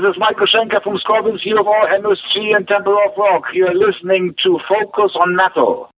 this is Michael Schenker from Scorpions, Hero of All, MSG, and Temple of Rock. You're listening to Focus on Metal.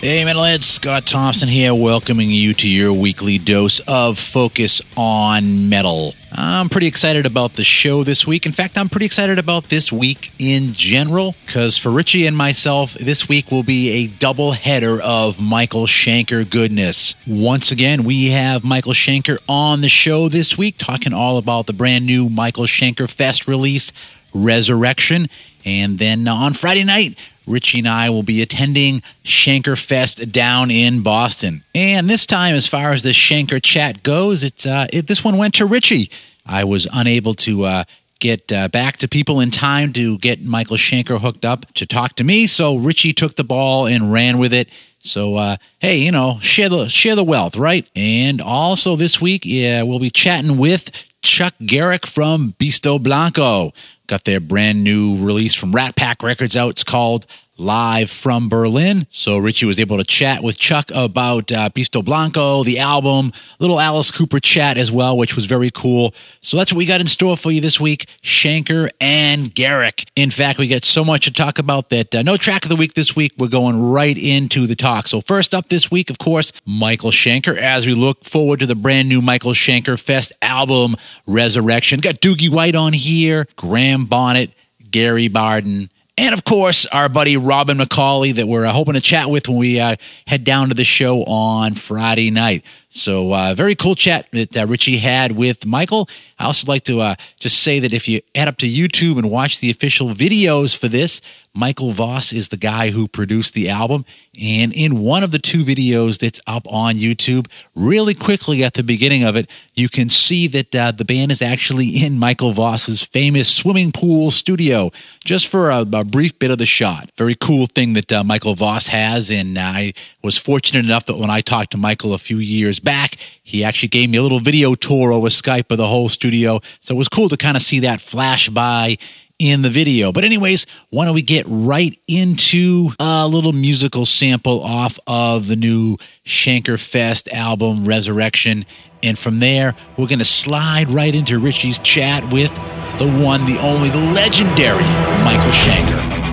Hey, Metalheads, Scott Thompson here, welcoming you to your weekly dose of Focus on Metal. I'm pretty excited about the show this week. In fact, I'm pretty excited about this week in general, because for Richie and myself, this week will be a double header of Michael Schenker goodness. Once again, we have Michael Schenker on the show this week, talking all about the brand new Michael Schenker Fest release, Resurrection. And then on Friday night, Richie and I will be attending Schenker Fest down in Boston. And this time, as far as the Schenker chat goes, it's uh, it, this one went to Richie. I was unable to uh, get uh, back to people in time to get Michael Schenker hooked up to talk to me, so Richie took the ball and ran with it. So uh, hey, you know, share the share the wealth, right? And also this week, yeah, we'll be chatting with Chuck Garric from Beasto Blanco. Got their brand new release from Rat Pack Records out. It's called live from Berlin. So Richie was able to chat with Chuck about uh, Beasto Blanco, the album, little Alice Cooper chat as well, which was very cool. So that's what we got in store for you this week, Schenker and Garric. In fact, we got so much to talk about that uh, no track of the week this week. We're going right into the talk. So first up this week, of course, Michael Schenker, as we look forward to the brand new Michael Schenker Fest album, Resurrection. Got Doogie White on here, Graham Bonnet, Gary Barden, and of course, our buddy Robin McAuley that we're uh, hoping to chat with when we uh, head down to the show on Friday night. So, uh, very cool chat that uh, Richie had with Michael. I also like to uh, just say that if you head up to YouTube and watch the official videos for this, Michael Voss is the guy who produced the album. And in one of the two videos that's up on YouTube, really quickly at the beginning of it, you can see that uh, the band is actually in Michael Voss's famous swimming pool studio just for a, a brief bit of the shot. Very cool thing that uh, Michael Voss has. And I was fortunate enough that when I talked to Michael a few years back, he actually gave me a little video tour over Skype of the whole studio. So it was cool to kind of see that flash by in the video. But, anyways, why don't we get right into a little musical sample off of the new Schenker Fest album, Resurrection. And from there, we're going to slide right into Richie's chat with the one, the only, the legendary Michael Schenker.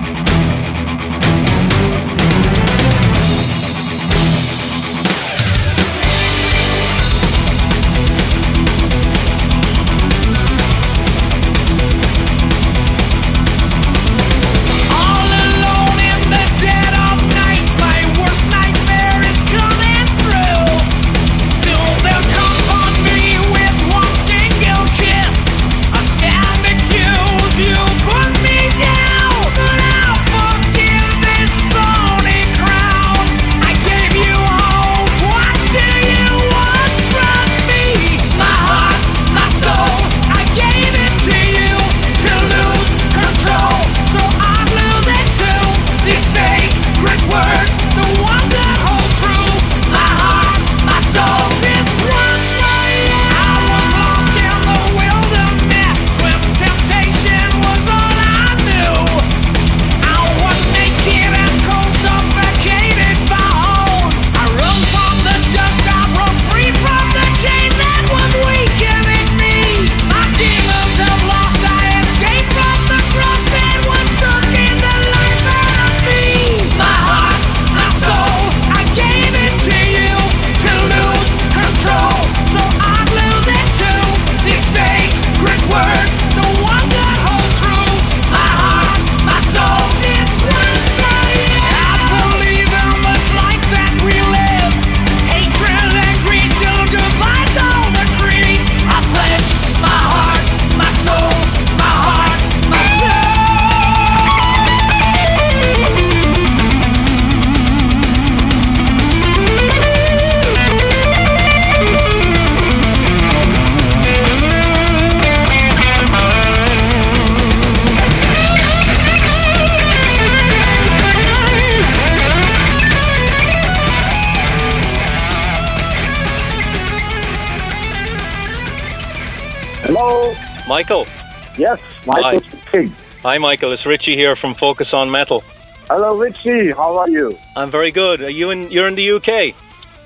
Michael. Yes, Michael Hi. King. Hi, Michael. It's Richie here from Focus on Metal. Hello, Richie. How are you? I'm very good. Are you in? You're in the UK.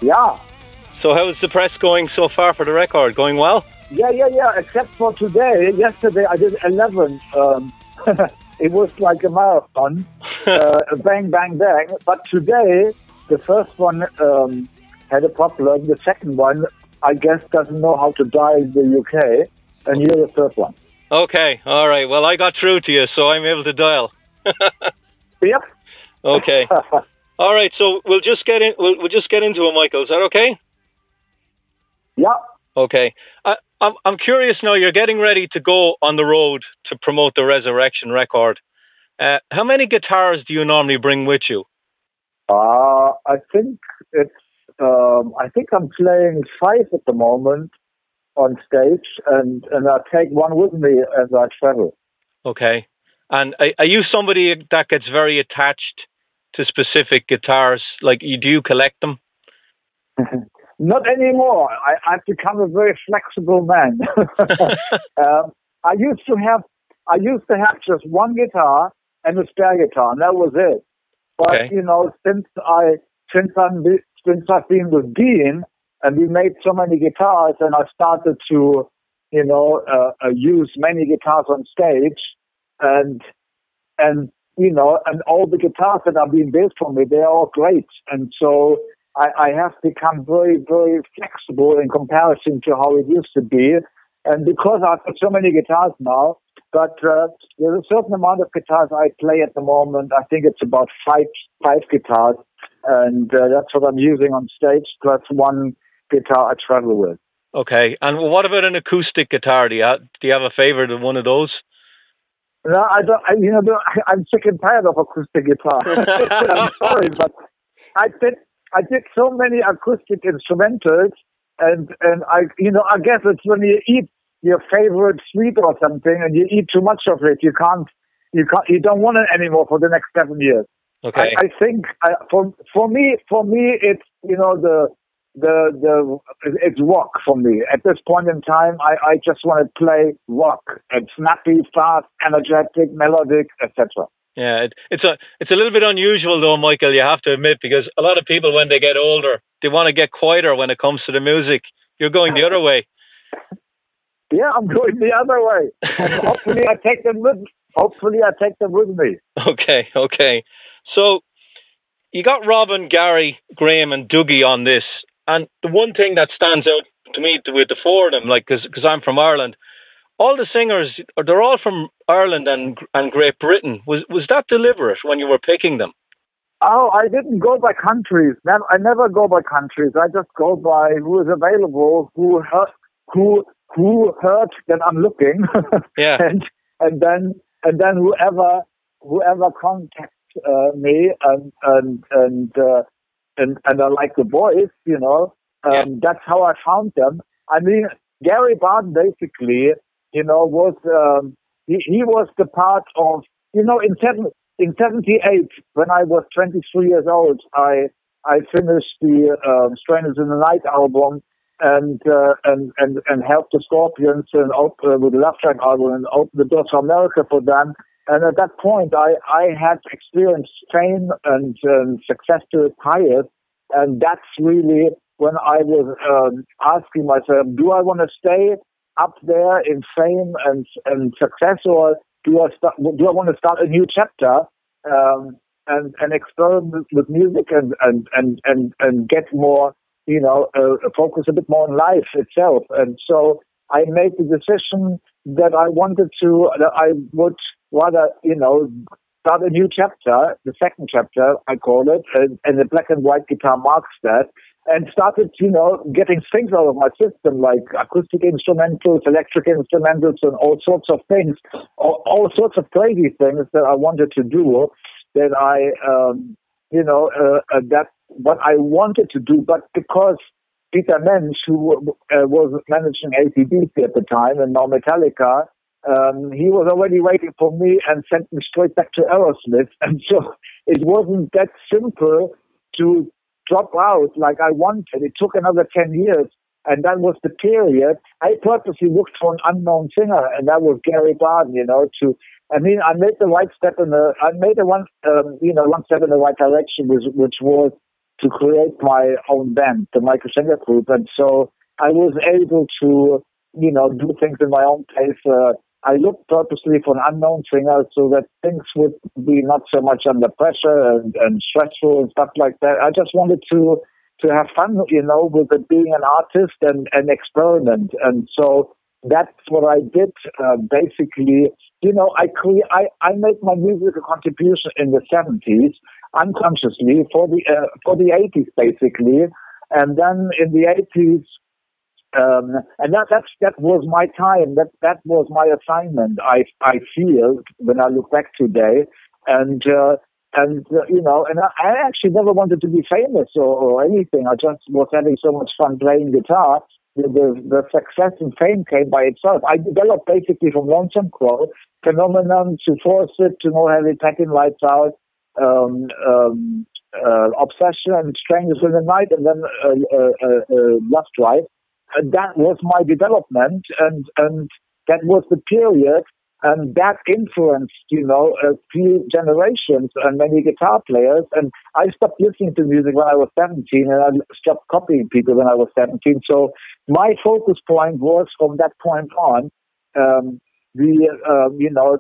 Yeah. So how's the press going so far for the record? Going well? Yeah, yeah, yeah. Except for today. Yesterday I did 11. Um, it was like a marathon. uh, bang, bang, bang. But today, the first one um, had a problem. The second one, I guess, doesn't know how to dial the UK. And you're the third one. Okay. All right. Well, I got through to you, so I'm able to dial. Yep. Okay. All right. So we'll just get in. We'll, we'll just get into it, Michael. Is that okay? yeah. Okay. I, I'm I'm curious now. You're getting ready to go on the road to promote the Resurrection record. Uh, how many guitars do you normally bring with you? Uh, I think it's. Um, I think I'm playing five at the moment on stage, and and I take one with me as I travel. Okay. And are, are you somebody that gets very attached to specific guitars? Like, you do you collect them? Not anymore. I, I've become a very flexible man. um, I used to have. I used to have just one guitar and a spare guitar, and that was it. But Okay. you know, since I since I'm since I've been with Dean, and we made so many guitars, and I started to, you know, uh, uh, use many guitars on stage, and and you know, and all the guitars that are being built for me, they're all great, and so I, I have become very very flexible in comparison to how it used to be, and because I've got so many guitars now. But uh, there's a certain amount of guitars I play at the moment. I think it's about five five guitars, and uh, that's what I'm using on stage. Plus one guitar I travel with. Okay. And what about an acoustic guitar? Do you have, do you have a favorite of one of those? No, I don't. I, you know, I, I'm sick and tired of acoustic guitar. I'm sorry, but I did. I did so many acoustic instrumentals, and and I, you know, I guess it's when you eat your favorite sweet or something, and you eat too much of it, you can't. You can't. You don't want it anymore for the next seven years. Okay. I, I think I, for for me for me it's you know the the the it's rock for me at this point in time. I, I just want to play rock and snappy, fast, energetic, melodic, etc. Yeah, it, it's a it's a little bit unusual though, Michael. You have to admit because a lot of people when they get older, they want to get quieter when it comes to the music. You're going the other way. Yeah, I'm going the other way. Hopefully, I take them with. Hopefully, I take them with me. Okay, okay. So you got Robin, Gary, Graham, and Doogie on this, and the one thing that stands out to me with the four of them, like because I'm from Ireland, all the singers they're all from Ireland and and Great Britain. Was was that deliberate when you were picking them? Oh, I didn't go by countries. I never go by countries. I just go by who is available, who heard, who who heard that I'm looking, Yeah. and and then and then whoever whoever contacts uh, me and and and uh, and and I like the boys, you know. Um, Yeah. That's how I found them. I mean, Gary Barden basically, you know, was um, he, he was the part of you know in seven in '78 when I was 23 years old, I I finished the um, Strangers in the Night album and uh, and and and helped the Scorpions and op- uh, with the Lovedrive album and opened the doors for America for them. And at that point, I I had experienced fame and um, success to highest, and that's really when I was um, asking myself, do I want to stay up there in fame and and success, or do I do I want to start a new chapter um, and and experiment with music and and and and, and get more you know uh, focus a bit more on life itself? And so I made the decision that I wanted to that I would rather you know start a new chapter the second chapter I call it and, and the black and white guitar marks that and started, you know, getting things out of my system like acoustic instrumentals, electric instrumentals, and all sorts of things, all, all sorts of crazy things that I wanted to do. That I, um, you know, uh, that what I wanted to do, but because Peter Mensch, who uh, was managing ACDC at the time and now Metallica, um, he was already waiting for me and sent me straight back to Aerosmith, and so it wasn't that simple to drop out like I wanted. It took another 10 years and that was the period. I purposely looked for an unknown singer, and that was Gary Barden. You know, to I mean, I made the right step in the I made the one um, you know one step in the right direction, which which was to create my own band, the Michael Schenker Group, and so I was able to you know do things in my own pace. Uh, I looked purposely for an unknown singer so that things would be not so much under pressure and, and stressful and stuff like that. I just wanted to to have fun, you know, with it being an artist and an experiment. And so that's what I did. Uh, basically, you know, I cre- I I made my musical contribution in the seventies unconsciously for the uh, for the eighties, basically, and then in the eighties. Um, and that that's, that was my time. That that was my assignment. I I feel when I look back today, and uh, and uh, you know, and I, I, actually never wanted to be famous or, or, anything. I just was having so much fun playing guitar. The, the, the success and fame came by itself. I developed basically from Lonesome Crow, Phenomenon to Force It to No Heavy Petting Lights Out, um, um, uh, Obsession and Strangers in the Night, and then uh, Lovedrive. And that was my development, and and that was the period and that influenced, you know, a few generations and many guitar players. And I stopped listening to music when I was 17 and I stopped copying people when I was 17. So my focus point was from that point on, um, the, uh, you know,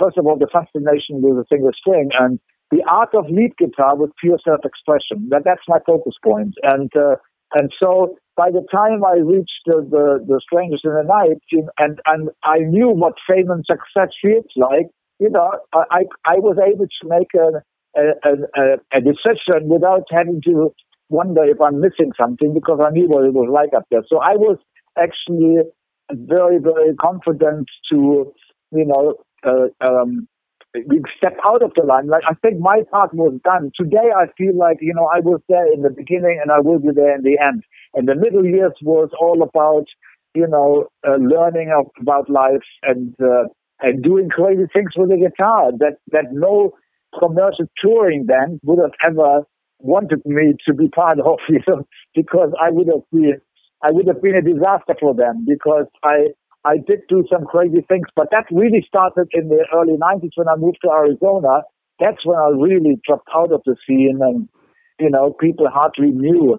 first of all, the fascination with a single string and the art of lead guitar with pure self-expression. That, that's my focus point. And, uh, and so by the time I reached the, the, the Strangers in the Night, and, and I knew what fame and success feels like, you know, I, I was able to make a, a, a, a decision without having to wonder if I'm missing something because I knew what it was like up there. So I was actually very, very confident to, you know, uh, um, step out of the limelight. I think my part was done. Today, I feel like you know I was there in the beginning and I will be there in the end. And the middle years was all about you know uh, learning of, about life and uh, and doing crazy things with the guitar that that no commercial touring band would have ever wanted me to be part of, you know, because I would have been I would have been a disaster for them because I I did do some crazy things, but that really started in the early 90s when I moved to Arizona. That's when I really dropped out of the scene and, you know, people hardly knew,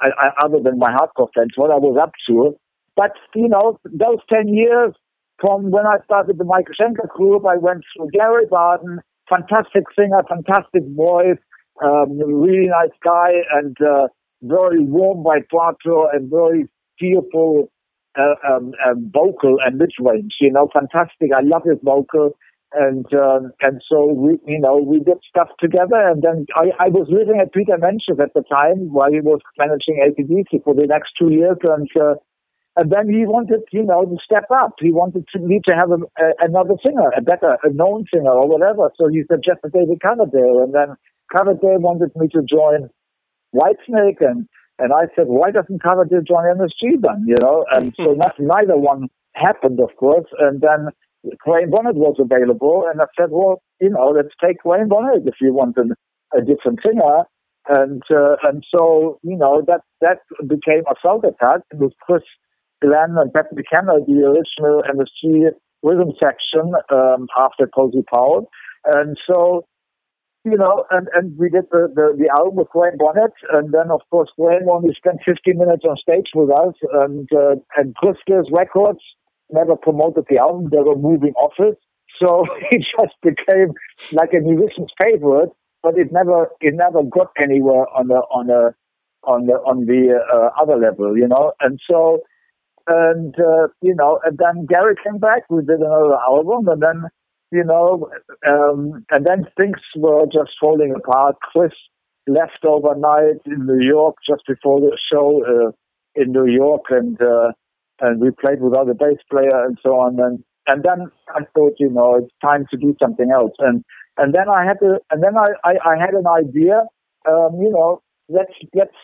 I, I, other than my hardcore friends, what I was up to. But, you know, those 10 years from when I started the Michael Schenker group, I went through Gary Barden, fantastic singer, fantastic voice, um, really nice guy, and uh, very warm by vibrato and very fearful uh, um, um, vocal and mid range. You know, fantastic. I love his vocal, and um, and so we, you know, we did stuff together. And then I, I was living at Peter Mensch's at the time while he was managing ACDC for the next two years, and. Uh, and then he wanted, you know, to step up. He wanted to need to have a, a, another singer, a better, a known singer or whatever. So he suggested David Coverdale, and then Coverdale wanted me to join Whitesnake, and and I said, why doesn't Coverdale join MSG then? You know, and so not, neither one happened, of course. And then Graham Bonnet was available, and I said, well, you know, let's take Graham Bonnet if you want an, a different singer. And uh, and so you know that that became Assault Attack with Chris Glenn and Ted McKenna, the original MSG rhythm section um, after Cozy Powell. And so you know, and, and we did the, the, the album with Graham Bonnet, and then of course Graham only spent 15 minutes on stage with us, and uh, and Chrysalis Records never promoted the album; they were moving office, so it just became like a musician's favorite, but it never it never got anywhere on the on the on the on the uh, other level, you know, and so. And uh, you know, and then Gary came back. We did another album, and then you know, um, and then things were just falling apart. Chris left overnight in New York just before the show uh, in New York, and uh, and we played without a bass player and so on. And and then I thought, you know, it's time to do something else. And and then I had to, and then I I, I had an idea. Um, you know, let's let's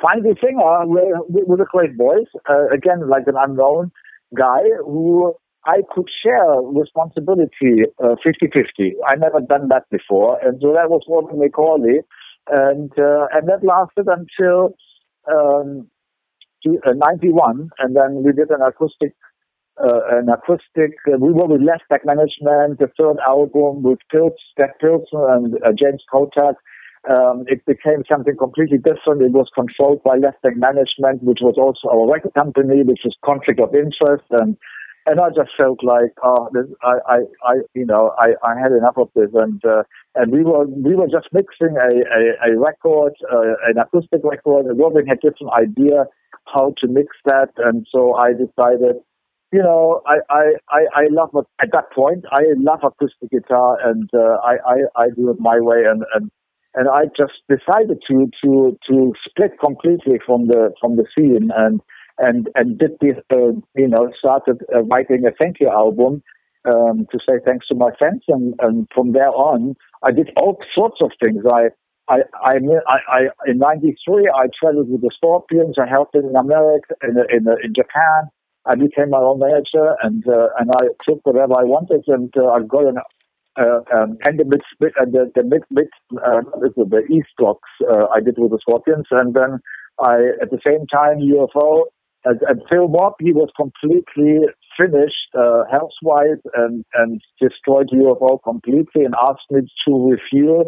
find a singer with, with a great voice. Uh, again, like an unknown guy who I could share responsibility uh, 50-50. I never done that before. And so that was Robin McAuley. And, uh, and that lasted until, um, uh, 91, and then we did an acoustic, uh, an acoustic. Uh, we were with Left Management, the third album with Pilz, Jeff Pilson and uh, James Kottak. Um, it became something completely different. It was controlled by Left Management, which was also our record company, which was conflict of interest, and and I just felt like, oh, this, I, I, I, you know, I, I had enough of this, and uh, and we were we were just mixing a a, a record, uh, an acoustic record, and Robin had different idea how to mix that, and so I decided, you know, I I I, I love at that point I love acoustic guitar, and uh, I, I I do it my way, and and and I just decided to to to split completely from the from the scene. And and and did this, uh, you know, started uh, writing a thank you album um, to say thanks to my fans, and, and from there on, I did all sorts of things. I I, I, I, in '93, I traveled with the Scorpions. I helped in America, in in, in Japan. I became my own manager, and uh, and I took whatever I wanted, and uh, I got an uh, um, and the mid, uh, the, the mid, mid uh, the East blocks uh, I did with the Scorpions, and then I at the same time UFO and, and Phil Mogg, he was completely finished uh, health-wise and, and destroyed UFO completely and asked me to refuel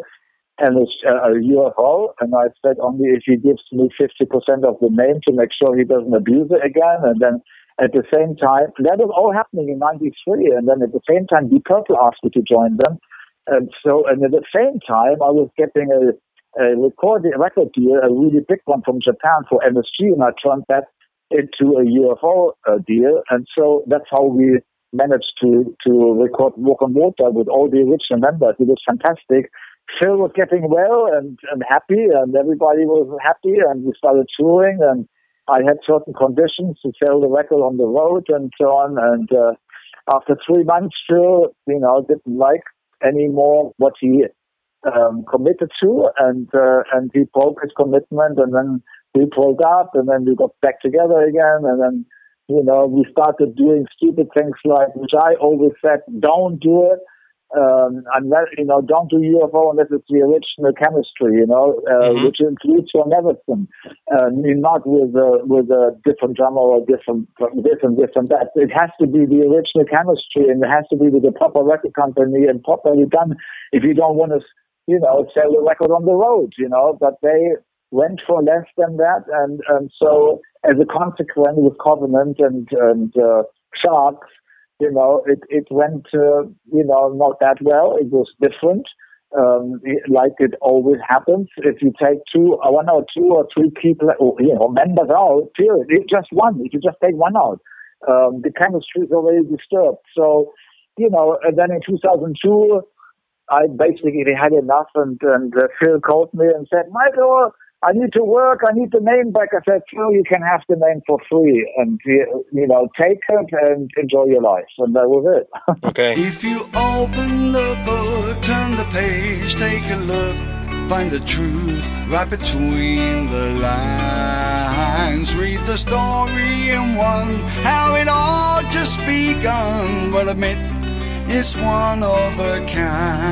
and a, a UFO. And I said only if he gives me 50% of the name to make sure he doesn't abuse it again. And then at the same time, that was all happening in 93. And then at the same time, Deep Purple asked me to join them. And so, and at the same time, I was getting a, a recording a record deal, a really big one from Japan for MSG, and I turned that into a UFO uh, deal. And so that's how we managed to, to record Walk on Water with all the original members. It was fantastic. Phil was getting well and, and happy, and everybody was happy, and we started touring. And I had certain conditions to sell the record on the road and so on. And uh, after three months, Phil, you know, didn't like anymore what he um, committed to, and uh, and he broke his commitment, and then we pulled up and then we got back together again and then you know we started doing stupid things like which I always said don't do it um, unless you know don't do UFO unless it's the original chemistry you know uh, mm-hmm. which includes your Neverson uh, not with a with a different drummer or different different different that it has to be the original chemistry and it has to be with a proper record company and properly done if you don't want to you know sell the record on the road you know but they went for less than that, and and so as a consequence with Covenant and and uh, Sharks, you know, it it went uh, you know not that well. It was different. Um, like it always happens, if you take two, uh, one or two or three people, or you know, members out, period. It's just one. If you just take one out, um, the chemistry is already disturbed. So, you know, and then in 2002, I basically had enough, and and uh, Phil called me and said, Michael, I need to work. I need the name back. I said, Phil, you can have the name for free, and you know, take it and enjoy your life. And that was it. okay. If you open the book, turn the page, take a look, find the truth right between the lines. Read the story in one, how it all just begun. Well, admit it's one of a kind.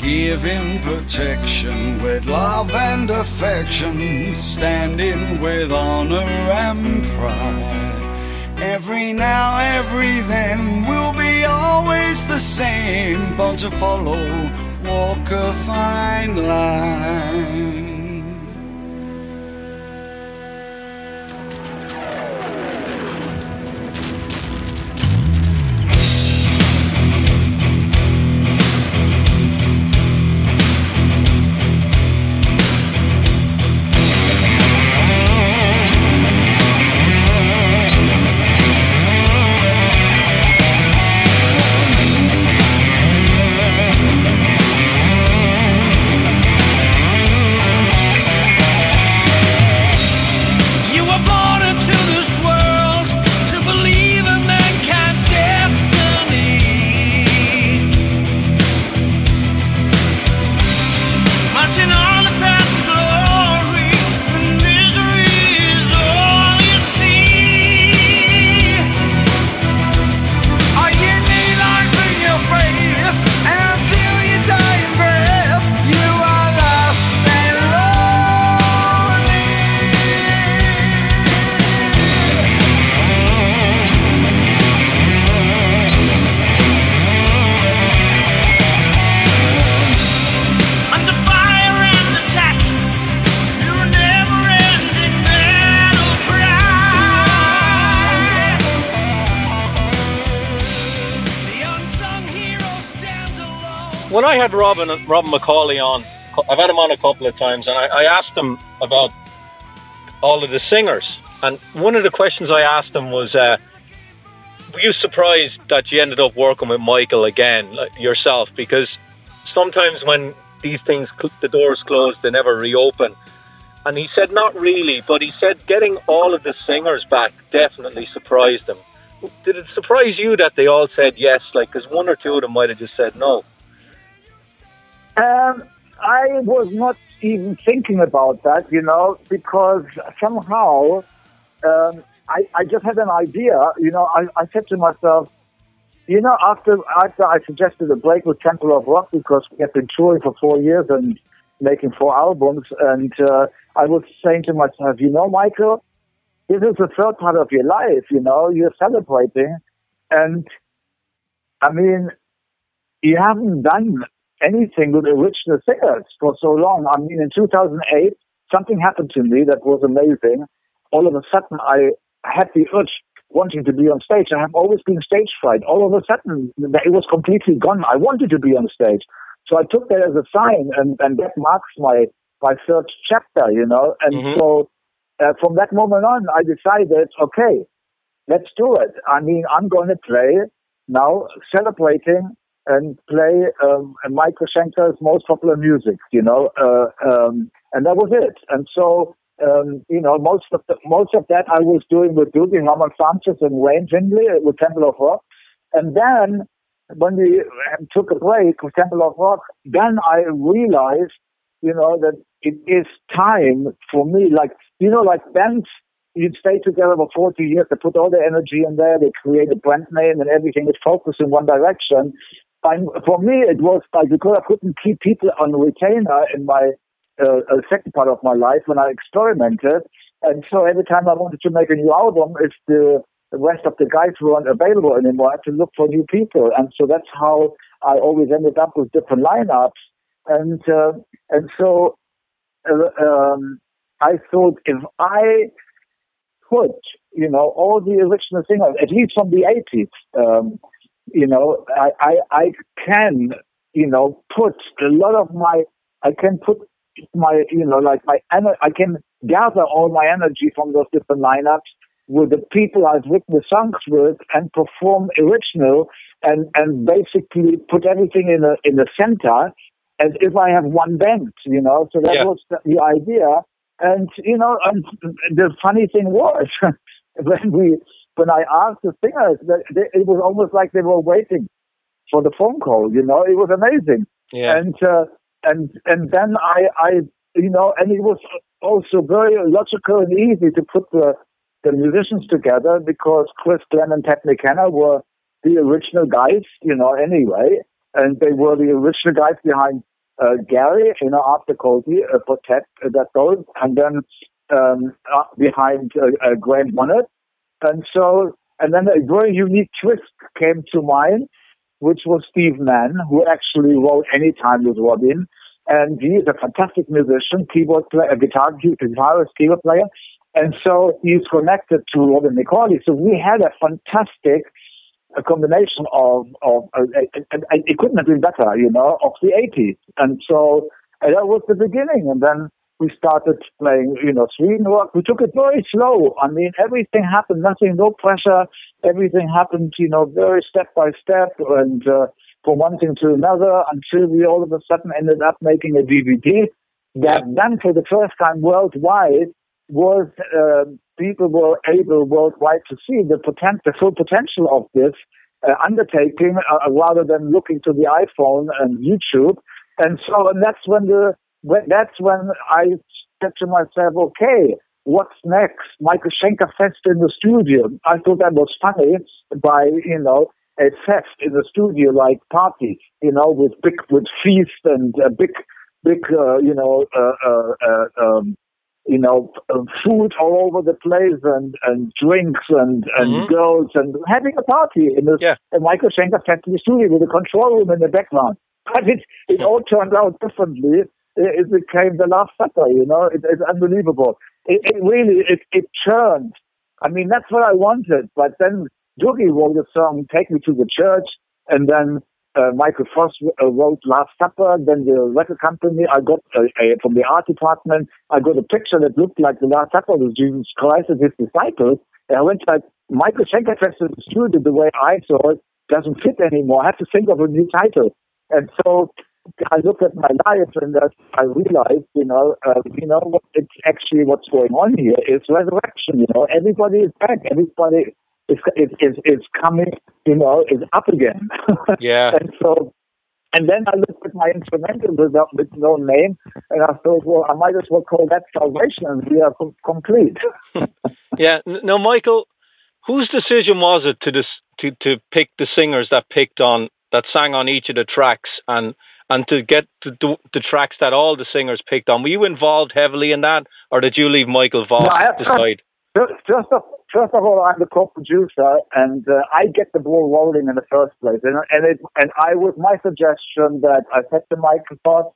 Giving protection with love and affection, standing with honor and pride. Every now, every then will be always the same, but to follow, walk a fine line. Robin Robin McAuley on, I've had him on a couple of times, and I, I asked him about all of the singers. And one of the questions I asked him was, uh, "Were you surprised that you ended up working with Michael again like yourself? Because sometimes when these things, the doors close, they never reopen." And he said, "Not really," but he said getting all of the singers back definitely surprised him. Did it surprise you that they all said yes? Like, because one or two of them might have just said no. Um, I was not even thinking about that, you know, because somehow um, I, I just had an idea. You know, I, I said to myself, you know, after after I suggested a break with Temple of Rock because we had been touring for four years and making four albums, and uh, I was saying to myself, you know, Michael, this is the third part of your life. You know, you're celebrating, and I mean, you haven't done anything with original singers for so long. I mean, in 2008, something happened to me that was amazing. All of a sudden, I had the urge wanting to be on stage. I have always been stage fright. All of a sudden, it was completely gone. I wanted to be on stage. So I took that as a sign, and, and that marks my, my third chapter, you know. And mm-hmm. so uh, from that moment on, I decided, okay, let's do it. I mean, I'm going to play now celebrating and play um, Michael Schenker's most popular music, you know, uh, um, and that was it. And so, um, you know, most of the, most of that I was doing with Dougie Herman Sanchez and Wayne Findlay with Temple of Rock, and then when we took a break with Temple of Rock, then I realized, you know, that it is time for me, like you know, like bands you'd stay together for 40 years. They put all their energy in there. They create a brand name and everything is focused in one direction. And for me, it was like because I couldn't keep people on retainer in my uh, uh, second part of my life when I experimented. And so every time I wanted to make a new album, if the, rest of the guys weren't available anymore, I had to look for new people. And so that's how I always ended up with different lineups. And uh, and so uh, um, I thought if I put, you know, all the original singers, at least from the 80s, um, you know, I, I, I can, you know, put a lot of my, I can put my, you know, like my, I can gather all my energy from those different lineups with the people I've written the songs with and perform original and, and basically put everything in a, in the center as if I have one band, you know, so that yeah. was the, the idea. And, you know, and the funny thing was when we, when I asked the singers, it was almost like they were waiting for the phone call. You know, it was amazing. Yeah. And uh, and and then I I you know, and it was also very logical and easy to put the the musicians together because Chris Glenn and Ted McKenna were the original guys, you know, anyway, and they were the original guys behind uh, Gary, you know, after Cozy uh, for Ted uh, that goes, and then um, uh, behind uh, uh, Graham Bonnet, and so, and then a very unique twist came to mind, which was Steve Mann, who actually wrote Anytime with Robin. And he is a fantastic musician, keyboard player, guitar, guitarist, keyboard player. And so he's connected to Robin McAuley. So we had a fantastic a combination of, of uh, it couldn't have been better, you know, of the 80s. And so and that was the beginning. And then we started playing, you know, Sweden rock. We took it very slow. I mean, everything happened, nothing, no pressure. Everything happened, you know, very step by step and uh, from one thing to another until we all of a sudden ended up making a DVD that then for the first time worldwide was, uh, people were able worldwide to see the potential, the full potential of this uh, undertaking uh, rather than looking to the iPhone and YouTube. And so, and that's when the that's when I said to myself, okay, what's next? Michael Schenker Fest in the studio. I thought that was funny by, you know, a fest in the studio like party, you know, with big, with feast and uh, big, big, uh, you know, uh, uh, uh um, you know, uh, food all over the place and, and drinks and, and mm-hmm. girls and having a party in the yeah. Michael Schenker Factory studio with a control room in the background. But it, it all turned out differently it became the last supper. You know, it, it's unbelievable. It, it really it it churned. I mean, that's what I wanted. But then Doogie wrote a song, "Take Me to the Church," and then uh, Michael Voss uh, wrote Last Supper. Then the record company, I got uh, from the art department, I got a picture that looked like the Last Supper with Jesus Christ and his disciples. And I went like Michael Schenker the studio the way I saw it doesn't fit anymore. I have to think of a new title. And so I looked at my life and I realized, you know, uh, you know, what it's actually what's going on here is resurrection. You know, everybody is back. Everybody is is is, is coming. You know, is up again. Yeah. and so, and then I looked at my instrumental with, with no name, and I thought, well, I might as well call that salvation, and we are com- complete. yeah. Now, Michael, whose decision was it to this to to pick the singers that picked on that sang on each of the tracks and and to get to do the tracks that all the singers picked on. Were you involved heavily in that, or did you leave Michael Voss no, decide? First, first of, first of all, I'm the co-producer, and uh, I get the ball rolling in the first place. And and it and I was my suggestion that I said to Michael Voss,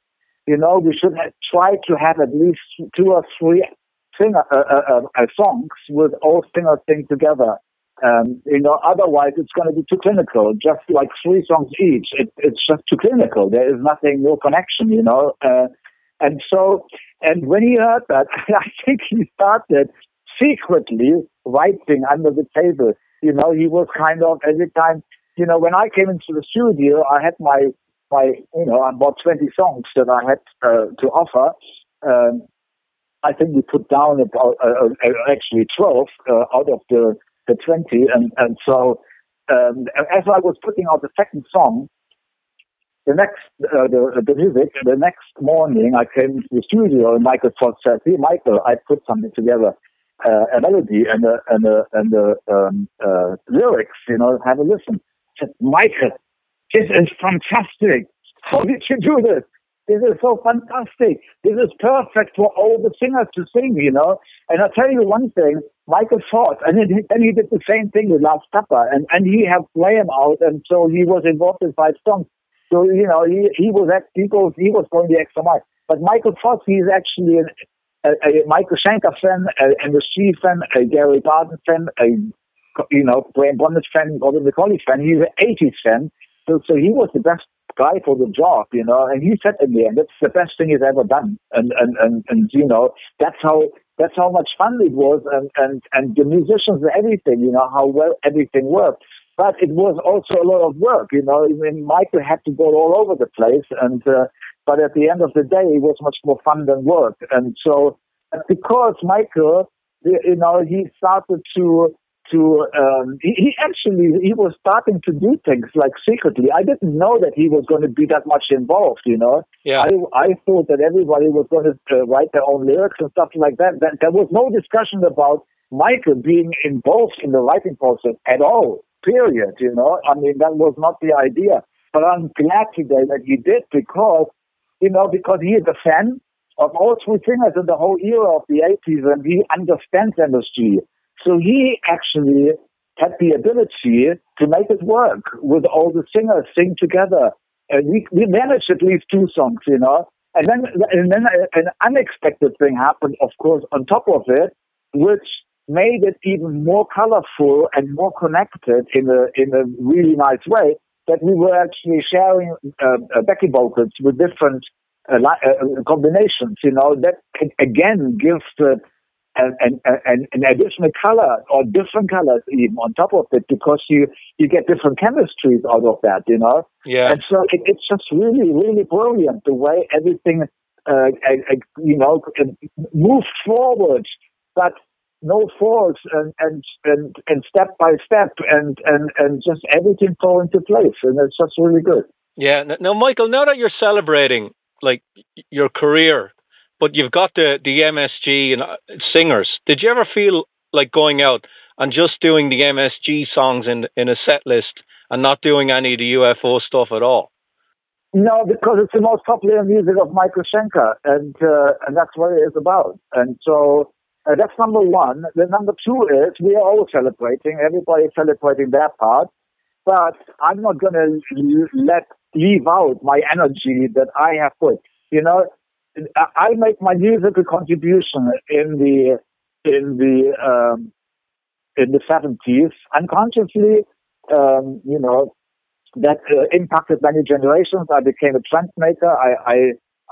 you know, we should have, try to have at least two or three singer uh, uh, uh, uh songs with all singers sing together. Um, you know, otherwise it's going to be too clinical. Just like three songs each, it, it's just too clinical. There is nothing, no connection. You know, uh, and so, and when he heard that, I think he started secretly writing under the table. You know, he was kind of every time. You know, when I came into the studio, I had my my you know about twenty songs that I had uh, to offer. Um, I think we put down about uh, uh actually twelve uh, out of the the 20. And, and so um, as I was putting out the second song, the next, uh, the, the music, the next morning I came to the studio and Michael Voss said, hey, Michael, I put something together, uh, a melody and a, and a, and um, uh, lyrics, you know, have a listen. I said, Michael, this is fantastic. How did you do this? This is so fantastic. This is perfect for all the singers to sing, you know. And I'll tell you one thing, Michael Voss, and then he, did the same thing with Last Supper, and, and he had him out, and so he was involved in five songs. So, you know, he, he was he, goes, he was going the extra mile. But Michael Voss, he's actually an, a, a Michael Schenker fan, a, a Steve fan, a Gary Barden fan, a, you know, Graham Bonnet fan, Gordon McAuley fan. He's an 80s fan. So, so he was the best guy for the job, you know. And he said in the end, that's the best thing he's ever done. And and and, and you know, that's how that's how much fun it was, and and and the musicians and everything, you know, how well everything worked. But it was also a lot of work, you know. I mean, Michael had to go all over the place, and uh, but at the end of the day, it was much more fun than work. And so, because Michael, you know, he started to to um, he, he, actually he was starting to do things like secretly. I didn't know that he was going to be that much involved. You know, yeah. I I thought that everybody was going to uh, write their own lyrics and stuff like that. that. There was no discussion about Michael being involved in the writing process at all. Period. You know, I mean that was not the idea. But I'm glad today that he did because you know because he is a fan of all three singers in the whole era of the 80s and he understands industry. So he actually had the ability to make it work with all the singers sing together. And we, we managed at least two songs, you know. And then, and then an unexpected thing happened, of course, on top of it, which made it even more colorful and more connected in a, in a really nice way that we were actually sharing uh, uh, backing vocals with different uh, uh, combinations, you know, that again gives the and, and, and an additional color or different colors even on top of it because you, you get different chemistries out of that, you know? Yeah. And so it, it's just really, really brilliant the way everything, uh, you know, moves forward, but no force and, and, and, and step by step and, and, and just everything fall into place. And it's just really good. Yeah. Now, Michael, now that you're celebrating like your career but you've got the the MSG and uh, singers. Did you ever feel like going out and just doing the MSG songs in in a set list and not doing any of the UFO stuff at all? No, because it's the most popular music of Michael Schenker, and uh, and that's what it is about. And so uh, that's number one. The number two is we are all celebrating. Everybody is celebrating their part, but I'm not going to let leave out my energy that I have put. You know, I make my musical contribution in the in the um, in the seventies unconsciously. Um, you know, that uh, impacted many generations. I became a trend maker. I, I,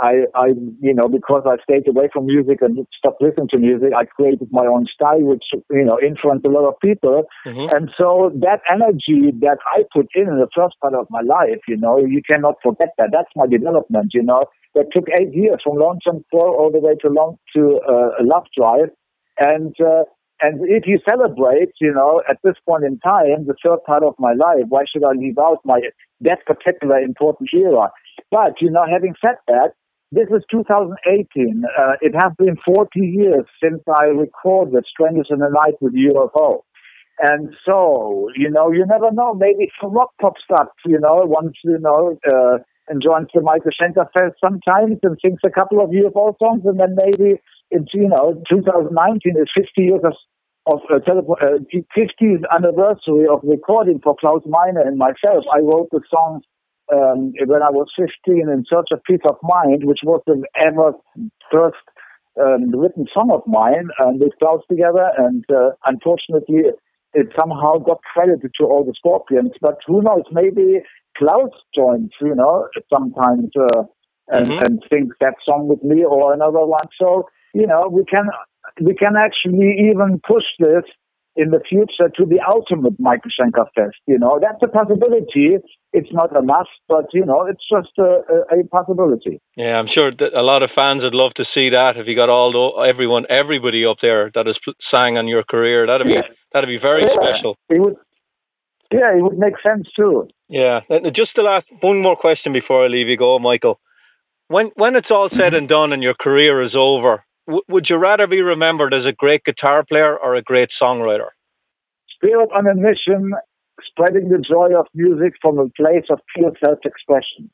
I, I, you know, because I stayed away from music and stopped listening to music, I created my own style, which, you know, influenced a lot of people. Mm-hmm. And so that energy that I put in in the first part of my life, you know, you cannot forget that. That's my development, you know. That took eight years from Lonesome Crow all the way to long to uh, Love Drive. And, uh, and if you celebrate, you know, at this point in time, the third part of my life, why should I leave out my that particular important era? But you know, having said that, this is 2018. Uh, it has been 40 years since I recorded "Strangers in the Night" with UFO. And so, you know, you never know. Maybe some rock pops up, you know, once, you know, uh, and joins the Michael Schenker Fest sometimes and sings a couple of UFO songs. And then maybe it's, you know, 2019 is 50 years of of uh, tele- uh, 50th anniversary of recording for Klaus Meine and myself. I wrote the song um, when I was 15 in Search of Peace of Mind, which was the ever first um, written song of mine and with Klaus together. And uh, unfortunately, it somehow got credited to all the Scorpions. But who knows? Maybe Klaus joins, you know, sometimes uh, and, mm-hmm. and sings that song with me or another one. So, you know, we can we can actually even push this in the future to the ultimate Michael Schenker Fest. You know, that's a possibility. It's not a must, but you know, it's just a, a, a possibility. Yeah, I'm sure that a lot of fans would love to see that. If you got all the, everyone, everybody up there that has sang on your career, that'd be yeah. that'd be very yeah. special. It would. Yeah, it would make sense too. Yeah. Just the last one more question before I leave you go, Michael. When when it's all said and done and your career is over, w- would you rather be remembered as a great guitar player or a great songwriter? Spirit on a mission, spreading the joy of music from a place of pure self-expression.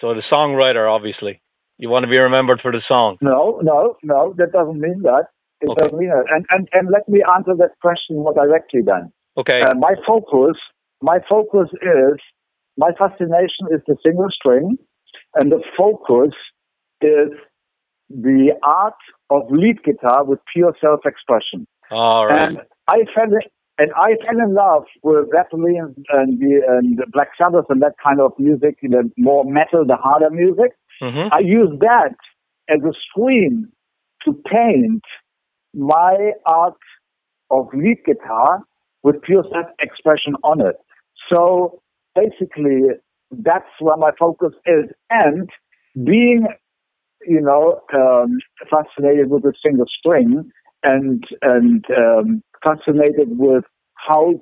So the songwriter, obviously, you want to be remembered for the song. No, no, no. That doesn't mean that. It okay. doesn't mean that. And, and and let me answer that question more directly then. Okay. Uh, my focus, my focus is my fascination is the single string, and the focus is the art of lead guitar with pure self-expression. All right. And I fell and I fell in love with Zeppelin and the and the Black Sabbath and that kind of music, the more metal, the harder music. Mm-hmm. I use that as a screen to paint my art of lead guitar with pure self-expression on it. So basically, that's where my focus is. And being you know, um, fascinated with a single string and and um, fascinated with how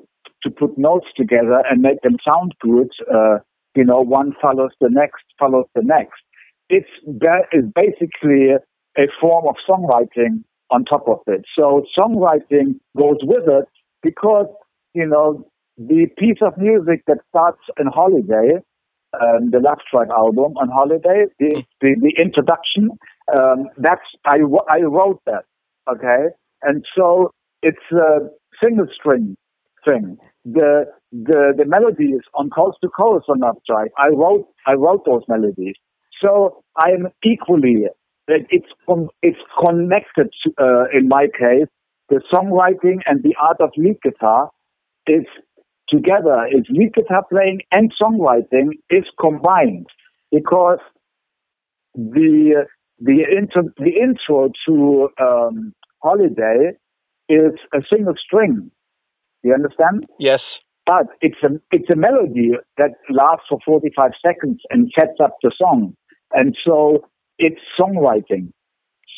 to put notes together and make them sound good. Uh, you know, one follows the next, follows the next. It's that is basically a form of songwriting on top of it. So songwriting goes with it because you know the piece of music that starts in Holiday um, the Love Drive album on holiday, the, the, the introduction, um, that's, I, I wrote that, okay? And so it's a single string thing. The, the, the melodies on Coast to Coast on Love Drive, I wrote, I wrote those melodies. So I'm equally, it's, it's connected to, uh, in my case, the songwriting and the art of lead guitar is together is lead guitar playing and songwriting is combined because the the intro the intro to um, Holiday is a single string. You understand? Yes. But it's a it's a melody that lasts for 45 seconds and sets up the song, and so it's songwriting.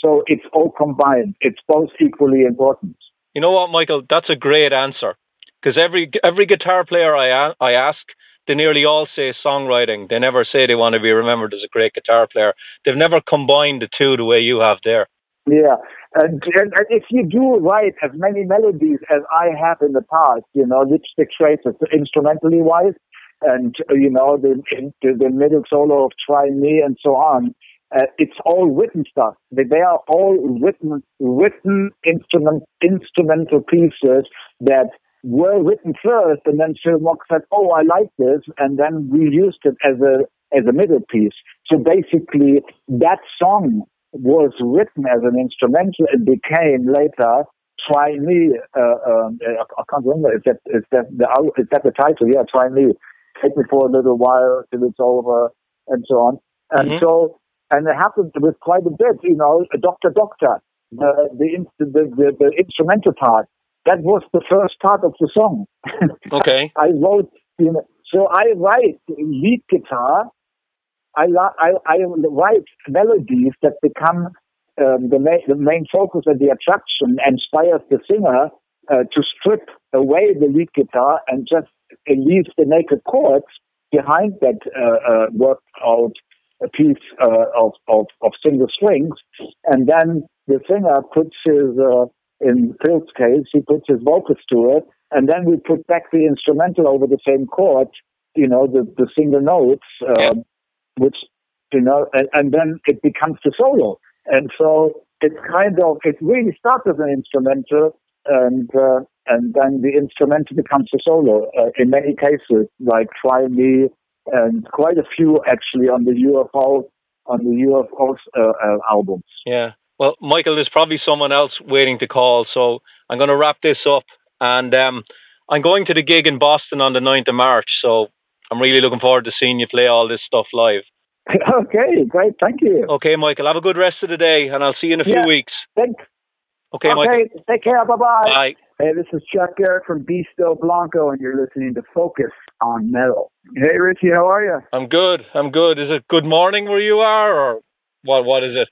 So it's all combined. It's both equally important. You know what, Michael? That's a great answer because every every guitar player I I ask, they nearly all say songwriting. They never say they want to be remembered as a great guitar player. They've never combined the two the way you have there. Yeah, and, and, and if you do write as many melodies as I have in the past, you know, lipstick traces, instrumentally wise, and you know the, the the middle solo of Try Me and so on. Uh, it's all written stuff. They, they are all written written instrument instrumental pieces that were written first, and then Phil Mogg said, "Oh, I like this," and then we used it as a as a middle piece. So basically, that song was written as an instrumental and became later "Try Me." Uh, um, I can't remember. Is that is that the is that the title? Yeah, "Try Me." take me for a little while till it's over, and so on. And Mhm. so, and it happened with quite a bit. You know, Doctor Doctor, the the, the the the instrumental part. That was the first part of the song. Okay. I wrote, you know, so I write lead guitar. I, I, I write melodies that become um, the, main, the main focus and the attraction, inspires the singer uh, to strip away the lead guitar and just leave the naked chords behind that uh, uh, worked out a piece uh, of, of, of single strings. And then the singer puts his, uh, in Phil's case, he puts his vocals to it, and then we put back the instrumental over the same chord, you know, the, the single notes, um, which, you know, and, and then it becomes the solo. And so it's kind of, it really starts as an instrumental, and uh, and then the instrumental becomes a solo. Uh, in many cases, like Try Me, and quite a few actually on the UFO on the UFO uh, uh, albums. Yeah. Well, Michael, there's probably someone else waiting to call, so I'm going to wrap this up. And um, I'm going to the gig in Boston on the 9th of March, so I'm really looking forward to seeing you play all this stuff live. okay, great, thank you. Okay, Michael, have a good rest of the day, and I'll see you in a few Yeah. weeks. Thanks. Okay, Michael. Take care. Bye bye. Bye. Hey, this is Chuck Garric from Beasto Blanco, and you're listening to Focus on Metal. Hey, Richie, how are you? I'm good. I'm good. Is it good morning where you are, or what? What is it?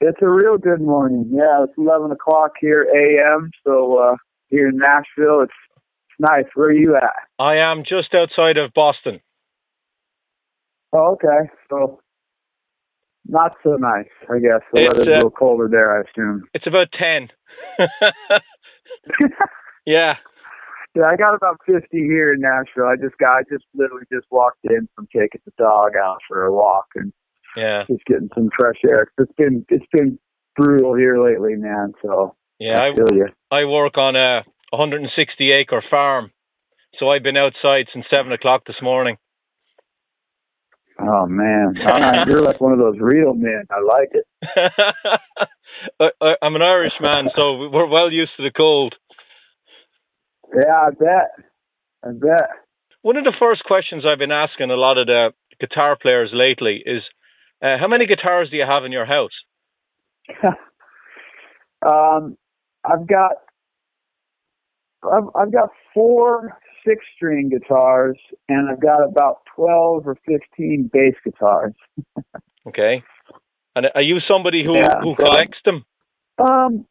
It's a real good morning. Yeah, it's 11 o'clock here a.m., so uh, here in Nashville, it's, it's nice. Where are you at? I am just outside of Boston. Oh, okay. So, not so nice, I guess. The It's, weather's uh, a little colder there, I assume. It's about ten. yeah. Yeah, I got about 50 here in Nashville. I just got, I just literally just walked in from taking the dog out for a walk and Yeah. just getting some fresh air. It's been, it's been brutal here lately, man. So Yeah. I, I you. I work on a 160 acre farm, so I've been outside since seven o'clock this morning. Oh man, you're like one of those real men. I like it. I, I, I'm an Irish man, so we're well used to the cold. Yeah, I bet. I bet. One of the first questions I've been asking a lot of the guitar players lately is, uh, how many guitars do you have in your house? um, I've got I've, I've got four six string guitars, and I've got about twelve or fifteen bass guitars. Okay. And are you somebody who, Yeah. who collects them? Um,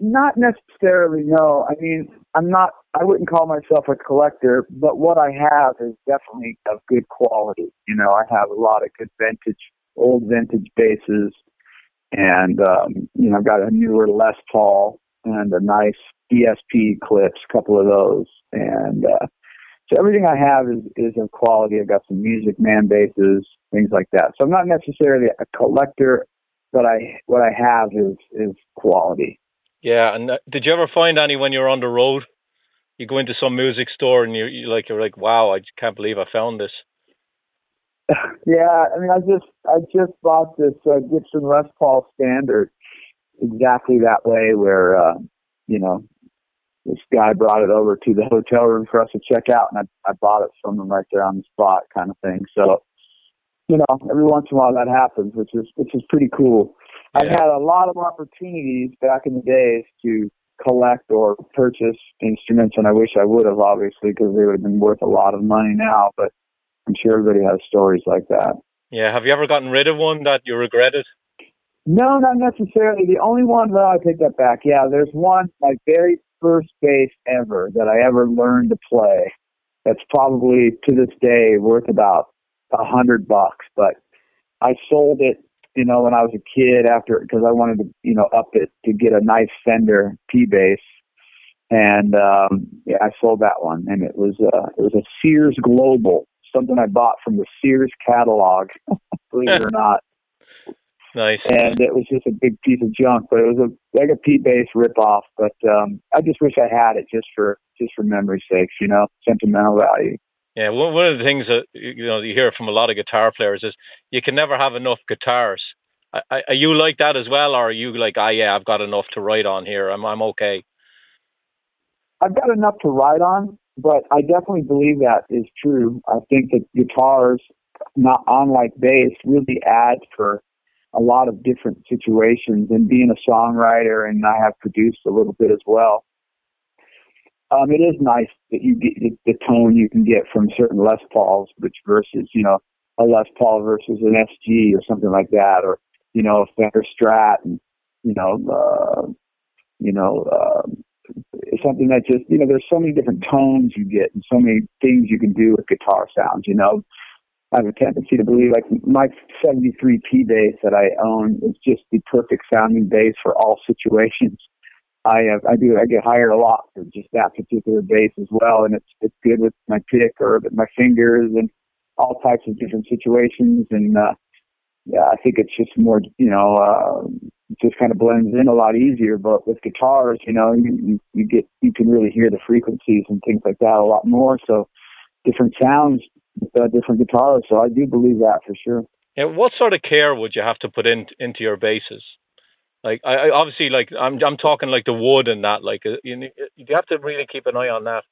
not necessarily. No, I mean, I'm not. I wouldn't call myself a collector, but what I have is definitely of good quality. You know, I have a lot of good vintage, old vintage basses, and um, you know, I've got a newer Les Paul and a nice ESP Eclipse, a couple of those, and uh, so everything I have is is of quality. I've got some Music Man basses, things like that. So I'm not necessarily a collector but I what I have is is quality. Yeah. And uh, did you ever find any when you're on the road? You go into some music store and you you like you're like, wow, I can't believe I found this. yeah, I mean, I just I just bought this uh, Gibson Les Paul Standard exactly that way, where uh, you know this guy brought it over to the hotel room for us to check out, and I I bought it from him right there on the spot, kind of thing. So you know, every once in a while that happens, which is which is pretty cool. I've had a lot of opportunities back in the days to collect or purchase instruments, and I wish I would have, obviously, because they would have been worth a lot of money now. But I'm sure everybody has stories like that. Yeah. Have you ever gotten rid of one that you regretted? No, not necessarily. The only one that I take that back. Yeah, there's one, my very first bass ever that I ever learned to play. That's probably to this day worth about a hundred bucks. But I sold it, you know, when I was a kid after because I wanted to, you know, up it to get a nice Fender P bass. And um yeah, I sold that one, and it was uh it was a Sears Global, something I bought from the Sears catalog. believe it or not Nice. and it was just a big piece of junk. But it was a like a P bass ripoff. But um, I just wish I had it just for just for memory's sake, you know, sentimental value. Yeah, one of the things that you know you hear from a lot of guitar players is you can never have enough guitars. I- Are you like that as well, or are you like, ah, yeah, I've got enough to write on here. I'm I'm okay. I've got enough to write on, but I definitely believe that is true. I think that guitars, not unlike bass, really add for a lot of different situations. And being a songwriter, and I have produced a little bit as well. Um, it is nice that you get the tone you can get from certain Les Pauls, which versus you know a Les Paul versus an SG or something like that, or you know a Fender Strat, and you know uh, you know uh, something that just you know there's so many different tones you get and so many things you can do with guitar sounds. You know, I have a tendency to believe like my 73 P bass that I own is just the perfect sounding bass for all situations. I have, I do, I get hired a lot for just that particular bass as well. And it's, it's good with my pick or my fingers and all types of different situations. And, uh, yeah, I think it's just more, you know, uh, just kind of blends in a lot easier. But with guitars, you know, you, you, you get, you can really hear the frequencies and things like that a lot more. So different sounds, uh, different guitars. So I do believe that for sure. Yeah, what sort of care would you have to put in, into your basses? Like I, I obviously like I'm I'm talking like the wood and that like uh, you you have to really keep an eye on that.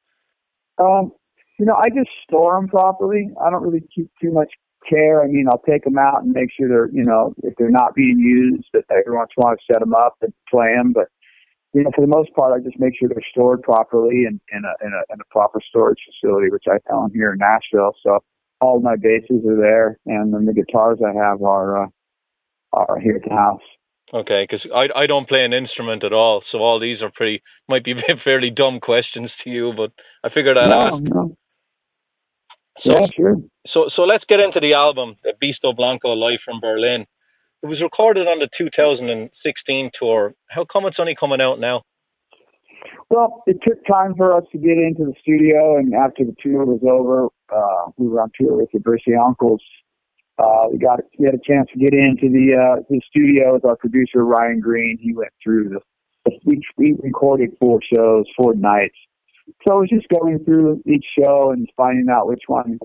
Um, you know, I just store them properly. I don't really keep too much care. I mean, I'll take them out and make sure they're you know if they're not being used, that every once in a while I set them up and play them. But you know, for the most part, I just make sure they're stored properly in, in a in a in a proper storage facility, which I own here in Nashville. So all my basses are there, and then the guitars I have are uh, are here at the house. Okay, because I I don't play an instrument at all, so all these are pretty might be fairly dumb questions to you, but I figured I'd no, ask. No. So, yeah, sure. So so let's get into the album, the Beasto Blanco live from Berlin. It was recorded on the 2016 tour. How come it's only coming out now? Well, it took time for us to get into the studio, and after the tour was over, uh, we were on tour with the Brissy Uncles uh, we got we had a chance to get into the uh, the studio with our producer Ryan Green. He went through the, we, we recorded four shows, four nights. So I was just going through each show and finding out which one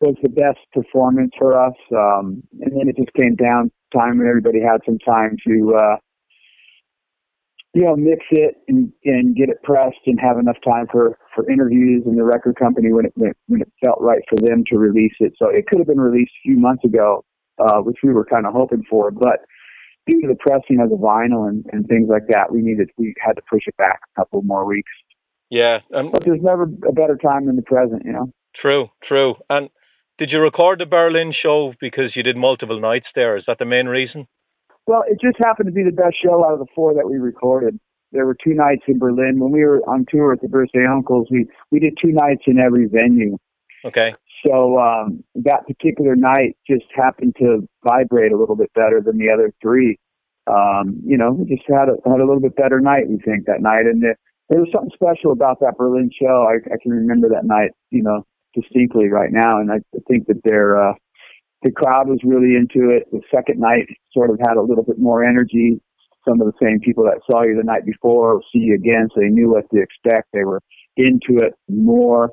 was the best performance for us. Um, and then it just came down time when everybody had some time to uh, you know, mix it and, and get it pressed and have enough time for, for interviews and the record company when it when it felt right for them to release it. So it could have been released a few months ago, uh, which we were kind of hoping for, but due to the pressing of the vinyl and, and things like that, we needed we had to push it back a couple more weeks. Yeah, um, but there's never a better time than the present, you know. True, true. And did you record the Berlin show because you did multiple nights there? Is that the main reason? Well, it just happened to be the best show out of the four that we recorded. There were two nights in Berlin when we were on tour at the Birthday Uncles. We we did two nights in every venue. Okay. So um, that particular night just happened to vibrate a little bit better than the other three. Um, you know, we just had a had a little bit better night. We think that night, and the, there was something special about that Berlin show. I, I can remember that night, you know, distinctly right now, and I think that they're. Uh, the crowd was really into it. The second night sort of had a little bit more energy. Some of the same people that saw you the night before see you again, so they knew what to expect. They were into it more